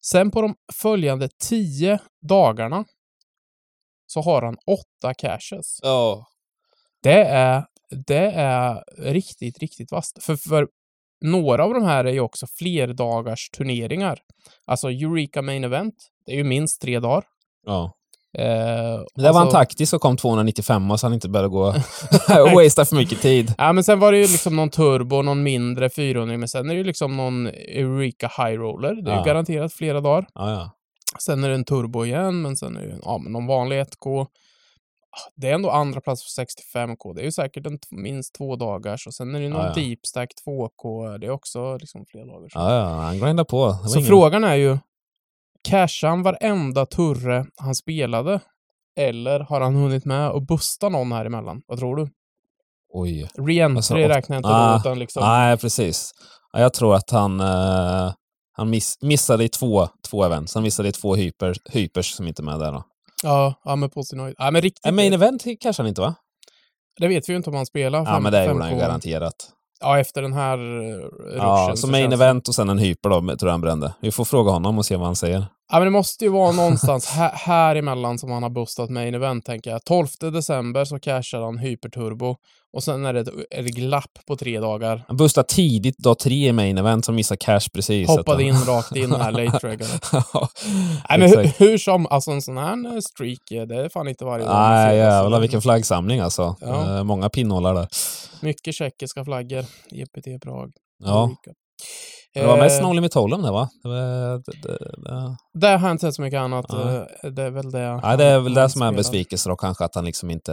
Sen på de följande 10 dagarna så har han åtta caches. Ja. Det är, det är riktigt, riktigt vasst. För, för några av de här är ju också flerdagars turneringar. Alltså Eureka Main Event, det är ju minst tre dagar. ja. Eh, Det var han alltså- taktisk och kom 295 och så han inte började gå och wastea för mycket tid. Ja, men sen var det ju liksom någon turbo, någon mindre 400, men sen är det ju liksom någon Eureka High Roller. Det är Ja. ju garanterat flera dagar. Ja, ja. Sen är det en turbo igen, men sen är det ja, men någon vanlig 1K. Ah, Det är ändå andra plats för 65K. Det är ju säkert en minst två dagars och sen är det någon Ja, ja. Deep Stack 2K. Det är också liksom flera dagar. Ja, ja, han grindade på. Var Så ingen- frågan är ju, cashar han varenda turre han spelade? Eller har han hunnit med att busta någon här emellan? Vad tror du? Oj. Reentry Alltså, räknar jag inte ah, då, utan liksom... Nej, precis. Ja, jag tror att han, eh, han miss, missade i två, två events. Han missade i två hyper, hypers som inte är med där. Då. Ja, ja men på sin höjd. Ja, men riktigt. En main event kanske han inte va? Det vet vi ju inte om han spelar. Ja, men det gjorde han ju garanterat. Ja, efter den här uh, ruschen. Ja, så main event och sen en hyper då, tror jag han brände. Vi får fråga honom och se vad han säger. Ja, men det måste ju vara någonstans här, här emellan som han har boostat main event, tänker jag. 12 december så cashar han hyperturbo. Och sen är det ett, ett glapp på tre dagar. Han boostade tidigt dag tre i main event som missade cash precis. Hoppade in rakt in här, late trigger. Ja, Nej, men hur, hur som, alltså en sån här streak, eh, det är fan inte varje dag. Nej, jävlar vilken flaggsamling alltså. Ja. Eh, många pinnhålar där. Mycket tjeckiska flaggor. EPT Prag. Ja. Det var mest Eh, No Limit Hold'em det va? Det, var, det, det, det. Där har jag inte sett så mycket annat. Nej. Eh, Det är väl det. Nej, det är väl det som är en spelar. besvikelse då kanske, att han liksom inte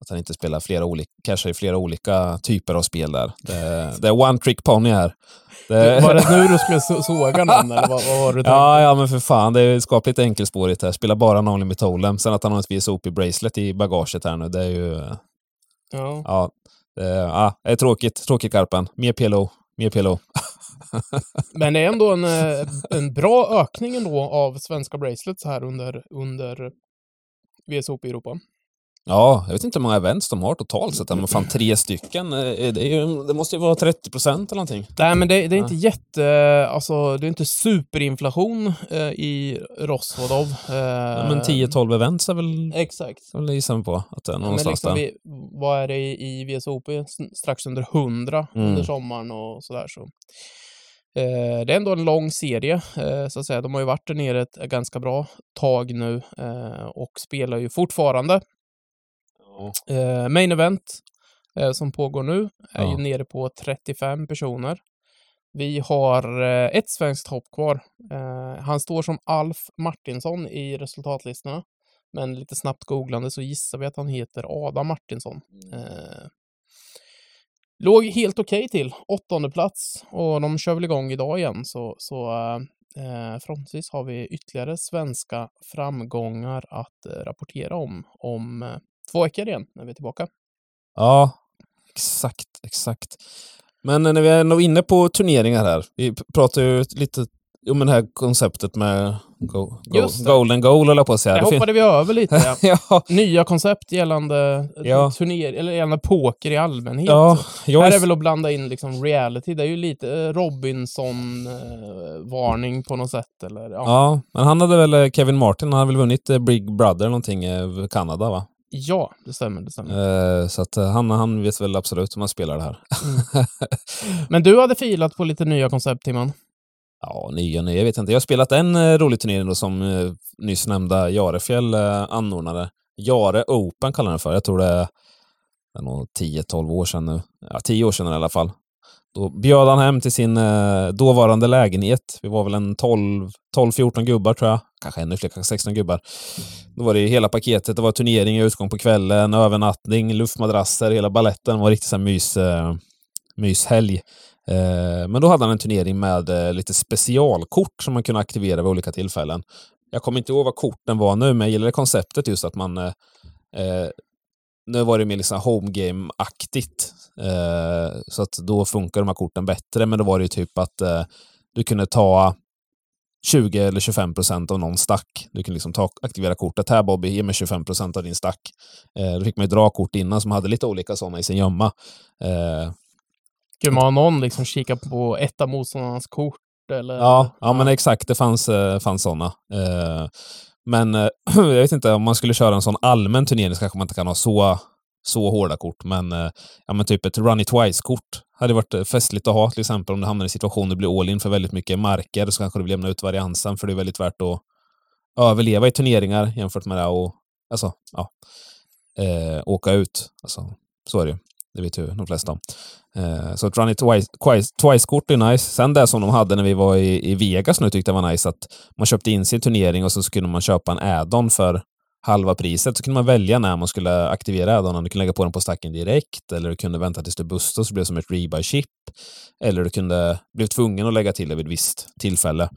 att han inte spelar flera olika, kanske i flera olika typer av spel där. Det, det är one trick pony här. Det, Var det nu du skulle så- såga någon eller vad, vad var det ja, ja, men för fan. Det är skapligt enkelspårigt här. Spela bara No Limit Hold'em. Sen att han har ett VSOP bracelet i bagaget här nu, det är ju... Ja. Ja, det, ja, det är tråkigt. Tråkigt Karpen. Mer PLO. Mer PLO. Men det är ändå en, eh, en bra ökning ändå av svenska bracelets här under, under VSOP i Europa. Ja, jag vet inte hur många events de har totalt sett, men fan tre stycken. eh, Det, ju, det måste ju vara 30 procent eller någonting. Nej, men det, det är inte jätte... Alltså, det är inte superinflation eh, i Rosvodov. Eh, Ja, men 10-12 events är väl, Exakt. är väl gissar vi på att det är Ja, men någonstans liksom vi, vad är det i, VSOP? S- Strax under 100 Mm. under sommaren och sådär. Så. Eh, det är ändå en lång serie, eh, så att säga. De har ju varit där nere ett ganska bra tag nu eh, och spelar ju fortfarande. Eh, main event eh, som pågår nu är Ja. ju nere på 35 personer. Vi har eh, ett svenskt hopp kvar. Eh, han står som Alf Martinsson i resultatlistorna. Men lite snabbt googlande så gissar vi att han heter Adam Martinsson. Eh, låg helt okej till, åttonde plats och de kör väl igång idag igen så, så eh, förhoppningsvis har vi ytterligare svenska framgångar att eh, rapportera om om eh, två veckor igen när vi är tillbaka. Ja, exakt, exakt. Men när vi är ändå inne på turneringar här. Vi pratar ju lite om det här konceptet med go, go, det. golden goal, eller på att säga. Det Det hoppade vi över lite. Ja. ja, Nya koncept gällande Ja. turner eller gällande poker i allmänhet. ja, jag Här är är väl att blanda in liksom reality. Det är ju lite eh, Robinson-varning på något sätt. Eller, ja. Ja, men han hade väl, eh, Kevin Martin, han hade väl vunnit eh, Big Brother någonting i Kanada va? Ja, det stämmer. Det stämmer. Eh, så att eh, han, han vet väl absolut hur man spelar det här. Men du hade filat på lite nya koncept, Timman. Ja, nya, nya, jag vet inte. Jag har spelat en eh, rolig turnering då som eh, nyss nämnda Jarefjäll eh, anordnade. Jare Open kallar den för. Jag tror det är, det är nog 10-12 år sedan nu. Ja, 10 år sedan i alla fall. Då bjöd han hem till sin eh, dåvarande lägenhet. Vi var väl en 12-14 gubbar tror jag. Kanske ännu fler, kanske 16 gubbar. Då var det hela paketet. Det var turnering, utgång på kvällen, övernattning, luftmadrasser, hela balletten. Det var riktigt så här mys, eh, myshelg. Eh, men då hade han en turnering med eh, lite specialkort som man kunde aktivera vid olika tillfällen. Jag kommer inte ihåg vad korten var nu, men jag gillade konceptet just att man... Eh, eh, nu var det mer liksom home game-aktigt. Eh, så att då funkar de här korten bättre, men då var det ju typ att eh, du kunde ta 20 eller 25 procent av någon stack. Du kunde liksom ta, aktivera kortet. Här Bobby, ge mig 25 procent av din stack. Eh, då fick man ju dra kort innan som hade lite olika sådana i sin gömma. Eh, Skulle man ha någon liksom kika på ett av motståndarnas kort? Eller? Ja, ja, men exakt. Det fanns, eh, fanns sådana. Eh, men eh, jag vet inte, om man skulle köra en sån allmän turnering så kanske man inte kan ha så, så hårda kort. Men, eh, ja, men typ ett run it twice-kort hade varit eh, festligt att ha till exempel om du hamnar i situationer där du blir all in för väldigt mycket marker så kanske du vill lämna ut variansen för det är väldigt värt att överleva i turneringar jämfört med det och alltså, ja, eh, åka ut. Alltså, så är det ju. Det vet ju de flesta om. Eh, så ett Run It Twice-kort är nice. Sen det som de hade när vi var i, i Vegas nu tyckte jag var nice, att man köpte in sin turnering och så skulle man köpa en add-on för halva priset så kunde man välja när man skulle aktivera addonen. Du kunde lägga på den på stacken direkt eller du kunde vänta tills du bustade så det blev som ett rebuy-chip. Eller du kunde bli tvungen att lägga till det vid ett visst tillfälle.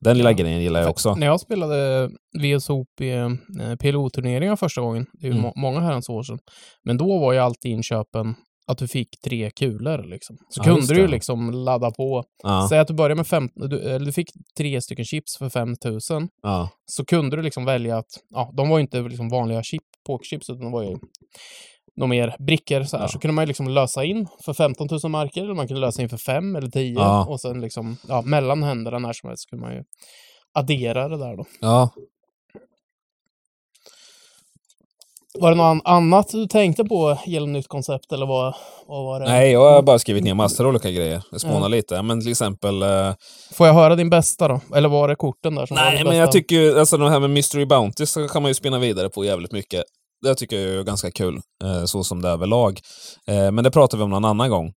Den lilla grejen gillar jag också. När jag spelade VSOP i eh, första gången, det är ju mm. många herrans år sedan, men då var ju alltid inköpen att du fick tre kulor. Liksom. Så ja, kunde du liksom ladda på. Ja. Säg att du börjar med fem, du, du fick tre stycken chips för 5000. Ja. Så kunde du liksom välja att, ja, de var ju inte liksom vanliga chip, pokerchips, utan de var ju några mer brickor så här. Ja. Så kunde man ju liksom lösa in för 15 000 marker, eller man kunde lösa in för 5 eller 10. Ja. Och sen liksom, ja, mellan händerna när som helst skulle man ju addera det där då. Ja, Var det något annat du tänkte på gällande nytt koncept eller vad, vad var det? Nej, jag har bara skrivit ner massor av olika grejer. Jag spånar mm. lite. Men till exempel... Uh... Får jag höra din bästa då? Eller var det korten där som Nej, var men jag tycker ju, alltså de här med Mystery Bounty så kan man ju spinna vidare på jävligt mycket. Det tycker jag är ganska kul, uh, så som det är överlag. Uh, men det pratar vi om någon annan gång.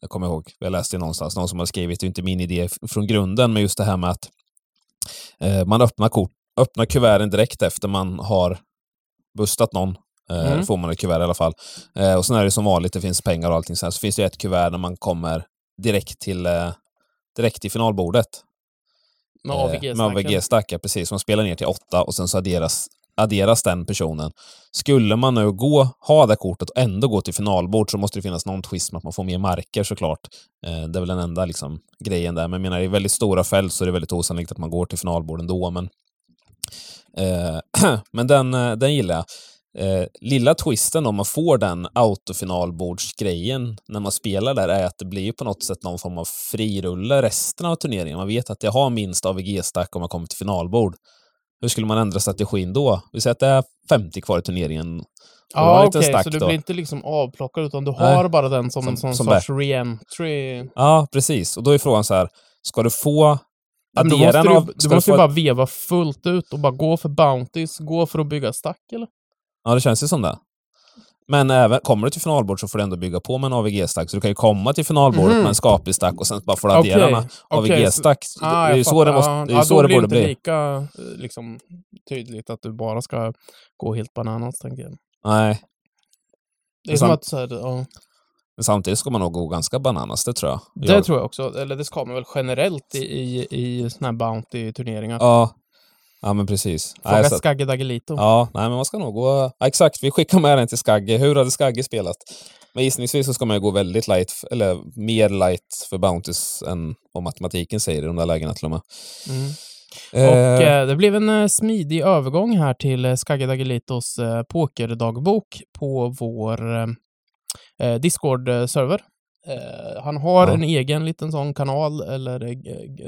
jag kommer ihåg, jag läste någonstans, någon som har skrivit, det är inte min idé från grunden, men just det här med att man öppnar kort öppnar kuverten direkt efter man har bustat någon. Eh, mm. får man ett kuvert i alla fall. Eh, och sen är det som vanligt, det finns pengar och allting sen. Så finns det ett kuvert när man kommer direkt till, eh, direkt till finalbordet. Med AVG-stacken. Med AVG-stack, ja, precis. Man spelar ner till åtta och sen så adderas, adderas den personen. Skulle man nu gå, ha det kortet och ändå gå till finalbord så måste det finnas någon twist med att man får mer marker såklart. Eh, det är väl den enda liksom, grejen där. Men jag menar, i väldigt stora fält så är det väldigt osannolikt att man går till finalbord ändå. Men Eh, men den, eh, den gillar jag. Eh, lilla twisten om man får den autofinalbordsgrejen när man spelar där är att det blir på något sätt någon form av frirulle resten av turneringen. Man vet att jag har minst AVG-stack om jag kommer till finalbord. Hur skulle man ändra strategin då? Vi säger att det är 50 kvar i turneringen. Ja, okej, okay, så du blir inte liksom avplockad utan du har Nej, bara den som, som en sån som sorts re-entry? Ja, precis. Och då är frågan så här, ska du få men då måste du, av, du måste ju bara veva fullt ut och bara gå för Bounties, gå för att bygga stack eller? Ja, det känns ju som det. Men även, kommer du till finalbord så får du ändå bygga på med en AVG-stack. Så du kan ju komma till finalbordet mm. med en skaplig stack och sen bara få addera okay. en AVG-stack. Okay. Ah, det är ju så det, måste, det, är ja, så det borde bli. Då blir det inte lika eh, liksom, tydligt att du bara ska gå helt bananas, tänker jag. Nej. Det är som att... Så här, ja. Men samtidigt ska man nog gå ganska bananas, det tror jag. Det jag... tror jag också. Eller det ska man väl generellt i, i, i såna här Bounty-turneringar. Ja. Ja, men precis. Fråga nej, så... Skagge Dagelito. Ja, nej, men man ska nog gå... Ja, exakt, vi skickar med den till Skagge. Hur hade Skagge spelat? Men gissningsvis så ska man ju gå väldigt light, eller mer light för Bounties än vad matematiken säger i de där lägena till och med. Mm. Eh... Och eh, det blev en eh, smidig övergång här till eh, Skagge Dagelitos eh, pokerdagbok på vår eh, eh, Discord-server. Eh, han har ja. en egen liten sån kanal eller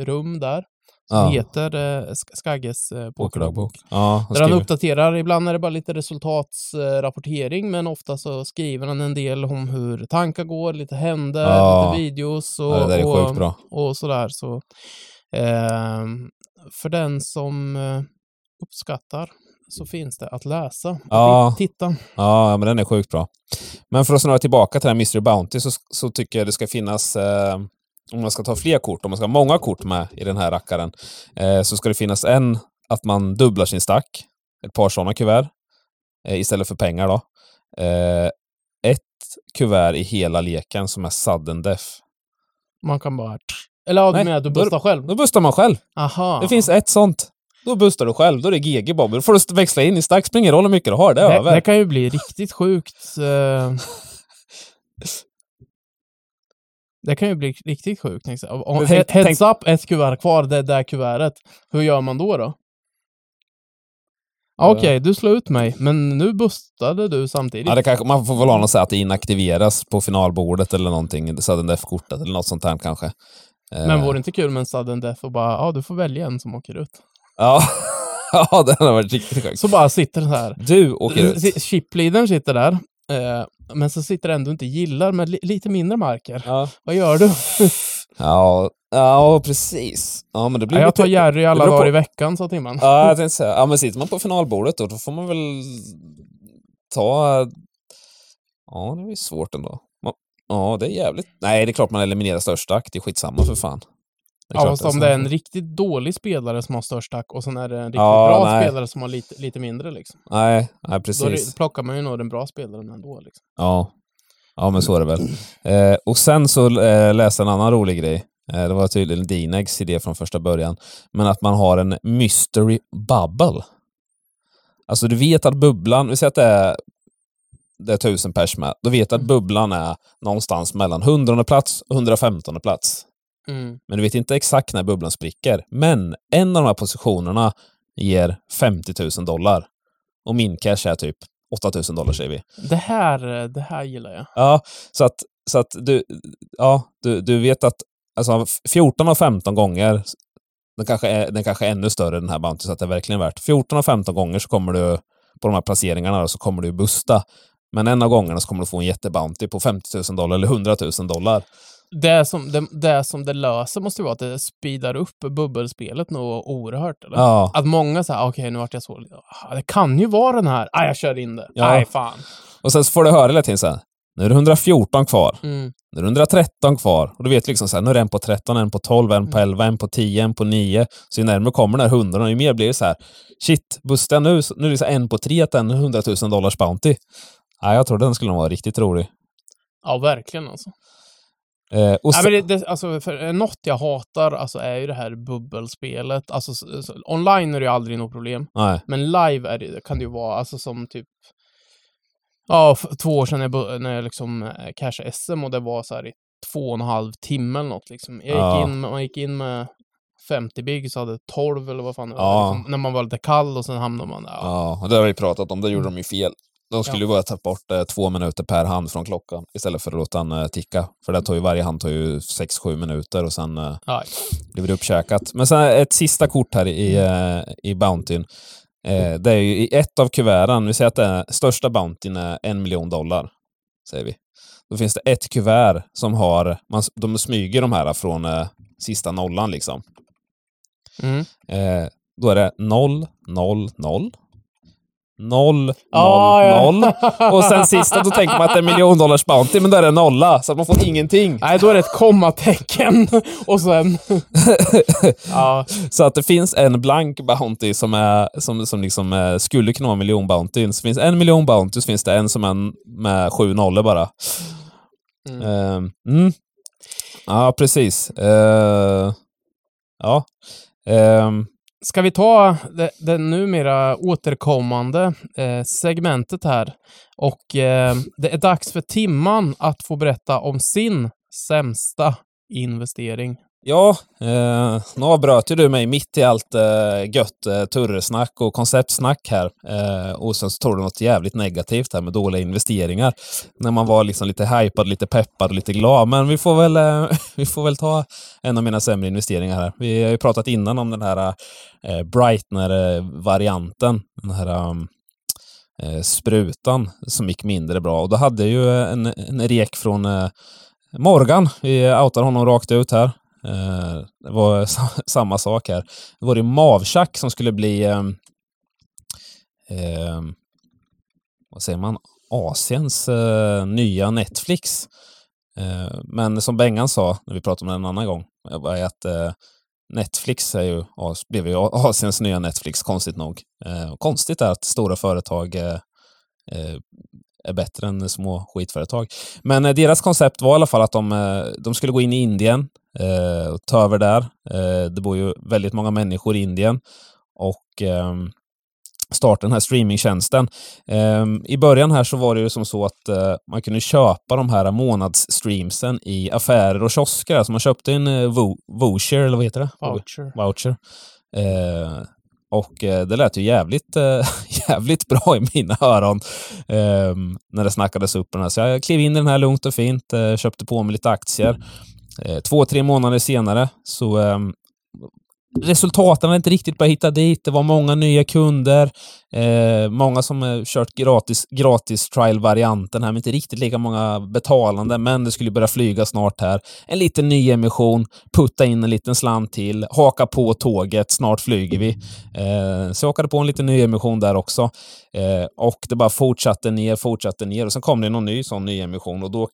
rum där som ja. heter eh, Skagges eh, pokerdagbok. Ja, där han uppdaterar, ibland är det bara lite resultatsrapportering, men ofta så skriver han en del om hur tankar går, lite händer, ja. lite videos och, ja, och, och, sådär. Så, eh, för den som eh, uppskattar så finns det att läsa. Ja. Titta. Ja, men den är sjukt bra. Men för att snurra tillbaka till den här Mystery Bounty så, så tycker jag det ska finnas eh, om man ska ta fler kort, om man ska ha många kort med i den här rackaren, eh, så ska det finnas en, att man dubblar sin stack, ett par sådana kuvert, eh, istället för pengar då. Eh, ett kuvert i hela leken som är sudden death. Man kan bara... Eller ja, du Nej, menar att du då bustar själv? Då bustar man själv. Aha. Det finns ett sånt. Då bustar du själv. Då är det GG Bobby. Då får du växla in i stack. Spelar ingen roll hur mycket du har. Det är det, över. det kan ju bli riktigt sjukt. eh. Det kan ju bli riktigt sjukt. Liksom. Om, he- tänk- heads up, ett kuvert kvar, det där kuvertet. Hur gör man då då? Okej, du slår ut mig, men nu bustade du samtidigt. Ja, det kanske, man får väl ha något så här att det inaktiveras på finalbordet eller någonting. Sudden death-kortet eller något sånt där kanske. Eh, Men vore det inte kul med en sudden death och bara, ja, du får välja en som åker ut. Ja, ja det hade varit riktigt sjukt. Så bara sitter den här. Du åker ut. Chipleadern sitter där, eh, men så sitter ändå inte gillar med li lite mindre marker. Ja. Vad gör du? Ja, ja, precis. Ja, men det blir Ja, jag tar Jerry alla på- dagar i veckan, sa Timman. Ja, jag tänkte säga. Ja, men sitter man på finalbordet då, då får man väl ta... Ja, det är svårt ändå. Ja, det är jävligt... Nej, det är klart man eliminerar största akt. Det är skitsamma för fan. Ja, fast om det är en riktigt dålig spelare som har störst ack och sen är det en riktigt Ja, bra nej. spelare som har lite, lite mindre liksom. Nej, nej Då precis. det, plockar man ju nog den bra spelaren ändå liksom. Ja. ja, men så är det väl. Eh, och sen så eh, läste en annan rolig grej. Eh, det var tydligen Dinegs idé från första början. Men att man har en mystery bubble. Alltså du vet att bubblan, vi säger att det är, det är tusen pers med. Du vet att bubblan är någonstans mellan 100 plats och 115 plats. Mm. Men du vet inte exakt när bubblan spricker. Men en av de här positionerna ger 50 000 dollar. Och min cash är typ 8 000 dollar säger vi. Det här, det här gillar jag. Ja, så att, så att du, ja, du, du vet att alltså, 14 av 15 gånger, den kanske, är, den kanske är ännu större den här Bounty, så att det är verkligen värt. 14 av 15 gånger så kommer du, på de här placeringarna, så kommer du busta. Men en av gångerna så kommer du få en jättebounty på 50 000 dollar eller 100 000 dollar. Det som det, det som det löser måste vara att det speedar upp bubbelspelet något oerhört. Eller? Ja, Att många säger, okej nu vart jag så... Ah, Det kan ju vara den här. Ah, jag kör in det. Ja. Nej, fan. och sen så får du höra hela tiden så här, nu är det 114 kvar. Mm. Nu är det 113 kvar. Och du vet liksom så här, nu är det en på 13, en på 12, en på Mm. 11, en på 10, en på 9. Så ju närmare kommer den här 100, ju mer blir det så här, shit, jag nu, nu är det så en på 3, att en 100 000 dollars bounty. Ja, jag tror den skulle vara riktigt rolig. Ja, verkligen alltså. Eh, och Nej, sen, men det, det, alltså, för eh, något jag hatar alltså, är ju det här bubbelspelet. Alltså, så, så, online är det ju aldrig något problem. nej, Men live är det, kan det ju vara, alltså som typ... Ja, två år sedan när jag, när jag liksom eh, cashade SM och det var så här i två och en halv timme eller något liksom. Jag gick Ja. in, med- man gick in med 50 big så hade 12 eller vad fan det var. Ja. Liksom, när man var lite kall och sen hamnade man där. Ja. ja, och det har vi pratat om, det gjorde de ju fel. De skulle Ja. bara ta bort eh, två minuter per hand från klockan istället för att låta den eh, ticka. För det tar ju, varje hand tar ju 6-7 minuter och sen eh, blir det uppkäkat. Men sen ett sista kort här i, eh, i Bountyn. Eh, det är ju i ett av kuverten, vi säger att det är, största Bountyn är en miljon dollar. Säger vi. Då finns det ett kuvert som har, man, de smyger de här från eh, sista nollan liksom. Mm. Eh, då är det 0, 0, 0. 0, 0, Ah, ja. 0. Och sen sista, då tänker man att det är miljon dollars bounty, men då är det nolla, så att man får ingenting. Nej, då är det ett kommatecken och sen... ja, Så att det finns en blank bounty som, är, som, som liksom eh, skulle kunna vara miljon bounty. Så finns en miljon bounty, så finns det en som är med sju nollor bara. Mm. Ehm, mm. Ja, precis. Eh, ja. Ehm, Ska vi ta det, det numera återkommande eh, segmentet här? Och eh, det är dags för Timman att få berätta om sin sämsta investering. Ja, eh, nu avbröt ju du mig mitt i allt eh, gött eh, turresnack och konceptsnack här. Eh, och sen så tog du något jävligt negativt här med dåliga investeringar. När man var liksom lite hypad, lite peppad och lite glad. Men vi får väl, eh, vi får väl ta en av mina sämre investeringar här. Vi har ju pratat innan om den här eh, Brightner-varianten. Den här um, eh, sprutan som gick mindre bra. Och då hade jag ju en, en rek från eh, Morgan. Vi outar honom rakt ut här. Det var samma sak här. Det var det Mavchack som skulle bli eh, vad säger man? Asiens eh, nya Netflix. Eh, men som Bengan sa, när vi pratade om det en annan gång, eh, var att eh, Netflix är ju, blev ju Asiens nya Netflix, konstigt nog. Eh, konstigt är att stora företag eh, eh, är bättre än små skitföretag. Men eh, deras koncept var i alla fall att de, de skulle gå in i Indien eh, och ta över där. Eh, det bor ju väldigt många människor i Indien. Och ehm, starta den här streamingtjänsten. Um, I början här så var det ju som så att uh, man kunde köpa de här månadsstreamsen i affärer och kiosker. Alltså man köpte en uh, voucher, eller vad heter det? Voucher. Voucher. Uh, och det lät ju jävligt, jävligt bra i mina öron um, när det snackades upp den här. Så jag klev in i den här lugnt och fint, köpte på mig lite aktier. Eh, två, tre månader senare så ehm, resultaten var inte riktigt börjat hitta dit. Det var många nya kunder. Eh, många som eh, kört gratis, gratis trial-varianten här, men inte riktigt lika många betalande. Men det skulle börja flyga snart här. En liten nyemission, putta in en liten slant till, haka på tåget, snart flyger vi. Eh, så jag hakade på en liten nyemission där också. Eh, och det bara fortsatte ner, fortsatte ner och sen kom det någon ny sån nyemission och då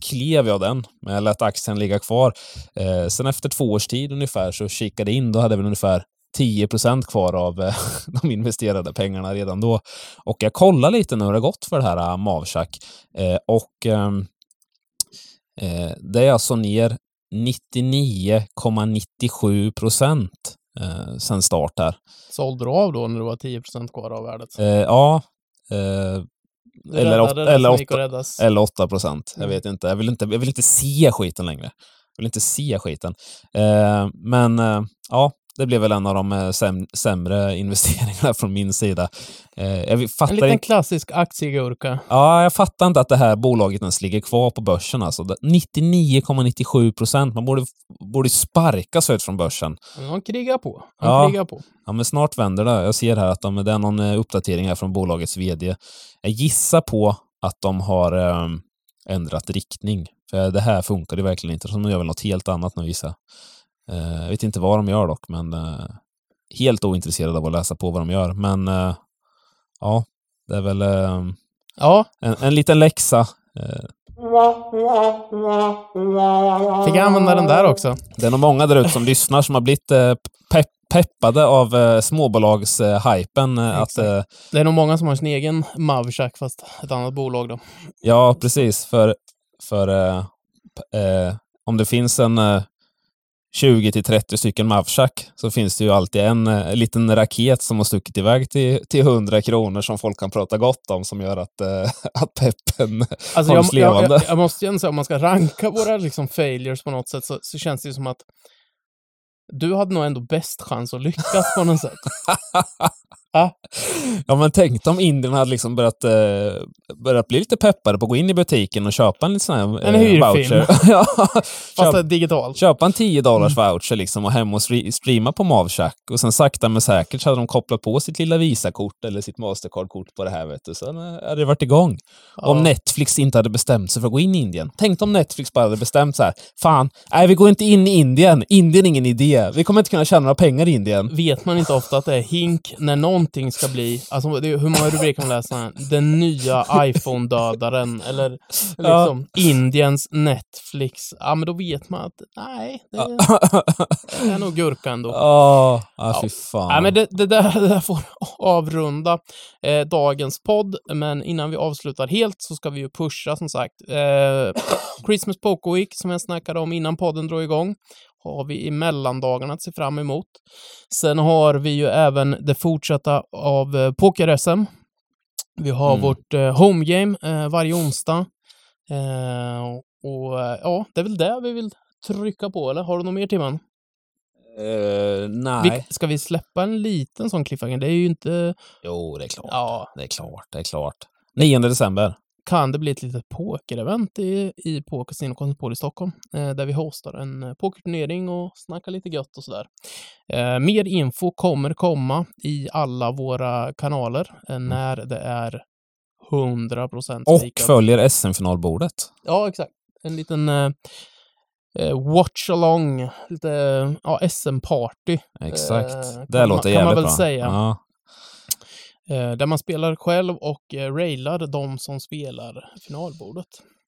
klev jag den, men jag lät aktien ligga kvar. Eh, sen efter två års tid ungefär så kikade in, då hade vi ungefär 10% kvar av eh, de investerade pengarna redan då. Och jag kollade lite nu hur det gått för det här uh, Mavchack. Eh, och ehm, eh, det är alltså ner 99,97 procent eh, sen start här. Sålde du av då när det var 10% kvar av värdet? Eh, ja, eh, eller, åt, eller, åtta, eller 8 procent. Jag mm. vet inte. Jag vill inte. jag vill inte se skiten längre. Jag vill inte se skiten. Eh, men eh, ja, det blev väl en av de eh, säm sämre investeringarna från min sida. Eh, jag fattar en liten klassisk aktiegurka. Ja, jag fattar inte att det här bolaget ens ligger kvar på börsen. Alltså. 99,97 procent. Man borde, borde sparkas ut från börsen. De krigar på. De ja. krigar på. Ja, men snart vänder det. Jag ser här att de, det är någon eh, uppdatering här från bolagets VD. Jag gissar på att de har eh, ändrat riktning. För det här funkar ju verkligen inte. Så de gör väl något helt annat nu gissar jag. vet inte vad de gör dock, men eh, helt ointresserad av att läsa på vad de gör. Men eh, ja, det är väl eh, ja. en, en liten läxa. Fick jag använda den där också? Det är nog många där ute som lyssnar som har blivit pepp peppade av eh, småbolagshypen. Eh, att, eh, det är nog många som har sin egen Mavchack, fast ett annat bolag då. Ja, precis. För, för eh, om det finns en 20 till 30 stycken Mavchack så finns det ju alltid en, en eh, liten raket som har stuckit iväg till, till 100 kronor som folk kan prata gott om som gör att, äh, att peppen alltså hålls jag, levande. Jag, jag, jag måste ju säga, om man ska ranka våra liksom failures på något sätt så, så känns det ju som att du hade nog ändå bäst chans att lyckas på något sätt. Ja, men tänk om indierna hade liksom börjat, eh, börjat bli lite peppade på att gå in i butiken och köpa en sån här En eh, hyrfilm. ja. Fast Köp, digitalt. Köpa en 10 dollars mm. voucher liksom och hem och streama på Mavchack. Och sen sakta men säkert så hade de kopplat på sitt lilla Visakort eller sitt Mastercard-kort på det här. Vet du. Sen eh, hade det varit igång. Ja. Om Netflix inte hade bestämt sig för att gå in i Indien. Tänk om Netflix bara hade bestämt så här. Fan, nej vi går inte in i Indien. Indien är ingen idé. Vi kommer inte kunna tjäna några pengar i Indien. Vet man inte ofta att det är hink när någon någonting ska bli, alltså det, hur många rubriker man läser? Den nya iPhone-dödaren eller liksom ja. Indiens Netflix. Ja, men då vet man att nej, det, det är nog gurka ändå. Oh, ah, fy fan. Ja, men det, det, där, det där får avrunda eh, dagens podd, men innan vi avslutar helt så ska vi ju pusha som sagt. Eh, Christmas Poker Week som jag snackade om innan podden drog igång har vi i mellandagarna att se fram emot. Sen har vi ju även det fortsatta av eh, Poker-SM. Vi har mm. vårt eh, homegame eh, varje onsdag. Eh, och eh, ja, det är väl det vi vill trycka på, eller? Har du något mer, Timman? Uh, nej. Vi, ska vi släppa en liten sån cliffhanger? Det är ju inte... Jo, det är klart. Ja. Det är klart, det är klart. 9 december kan det bli ett litet pokerevent i, i på Casino Konsumpol i Stockholm, eh, där vi hostar en eh, pokerturnering och snackar lite gött och sådär. Eh, mer info kommer komma i alla våra kanaler eh, mm. när det är 100 procent Och följer SM-finalbordet. Ja, exakt. En liten eh, eh watch along, lite ja, SM-party. Exakt. det låter man, jävligt bra. Kan man väl bra. säga. Ja. Eh, där man spelar själv och eh, railar de som spelar finalbordet.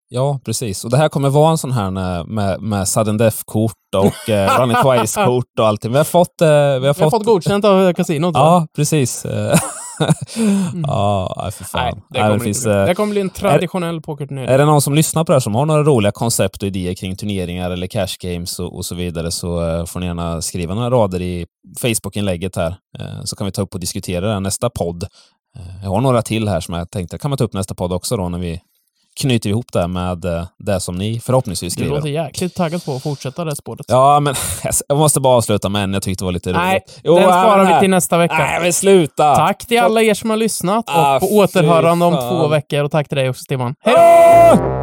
Ja, precis. Och det här kommer vara en sån här med, med sudden death-kort och eh, running twice-kort och allting. Vi har fått... Eh, vi, har vi fått, har fått godkänt av kasinot. Ja, precis. mm. Ja, för fan. Nej, det, kommer det, finns, bli. det kommer bli en traditionell pokerturnering. Är det någon som lyssnar på det här som har några roliga koncept och idéer kring turneringar eller cash games och, och så vidare så uh, får ni gärna skriva några rader i Facebook-inlägget här. Uh, så kan vi ta upp och diskutera det nästa podd. Uh, jag har några till här som jag tänkte kan man ta upp nästa podd också då när vi knyter ihop det med eh, det som ni förhoppningsvis skriver. Du låter jäkligt taggad på att fortsätta det spåret. Ja, men jag måste bara avsluta med en jag tyckte var lite Nej, roligt. Jo, den sparar vi till nästa vecka. Nej, men sluta! Tack till alla er som har lyssnat ah, och på återhörande om två veckor. Och tack till dig också, Timman. Hej då! Ah!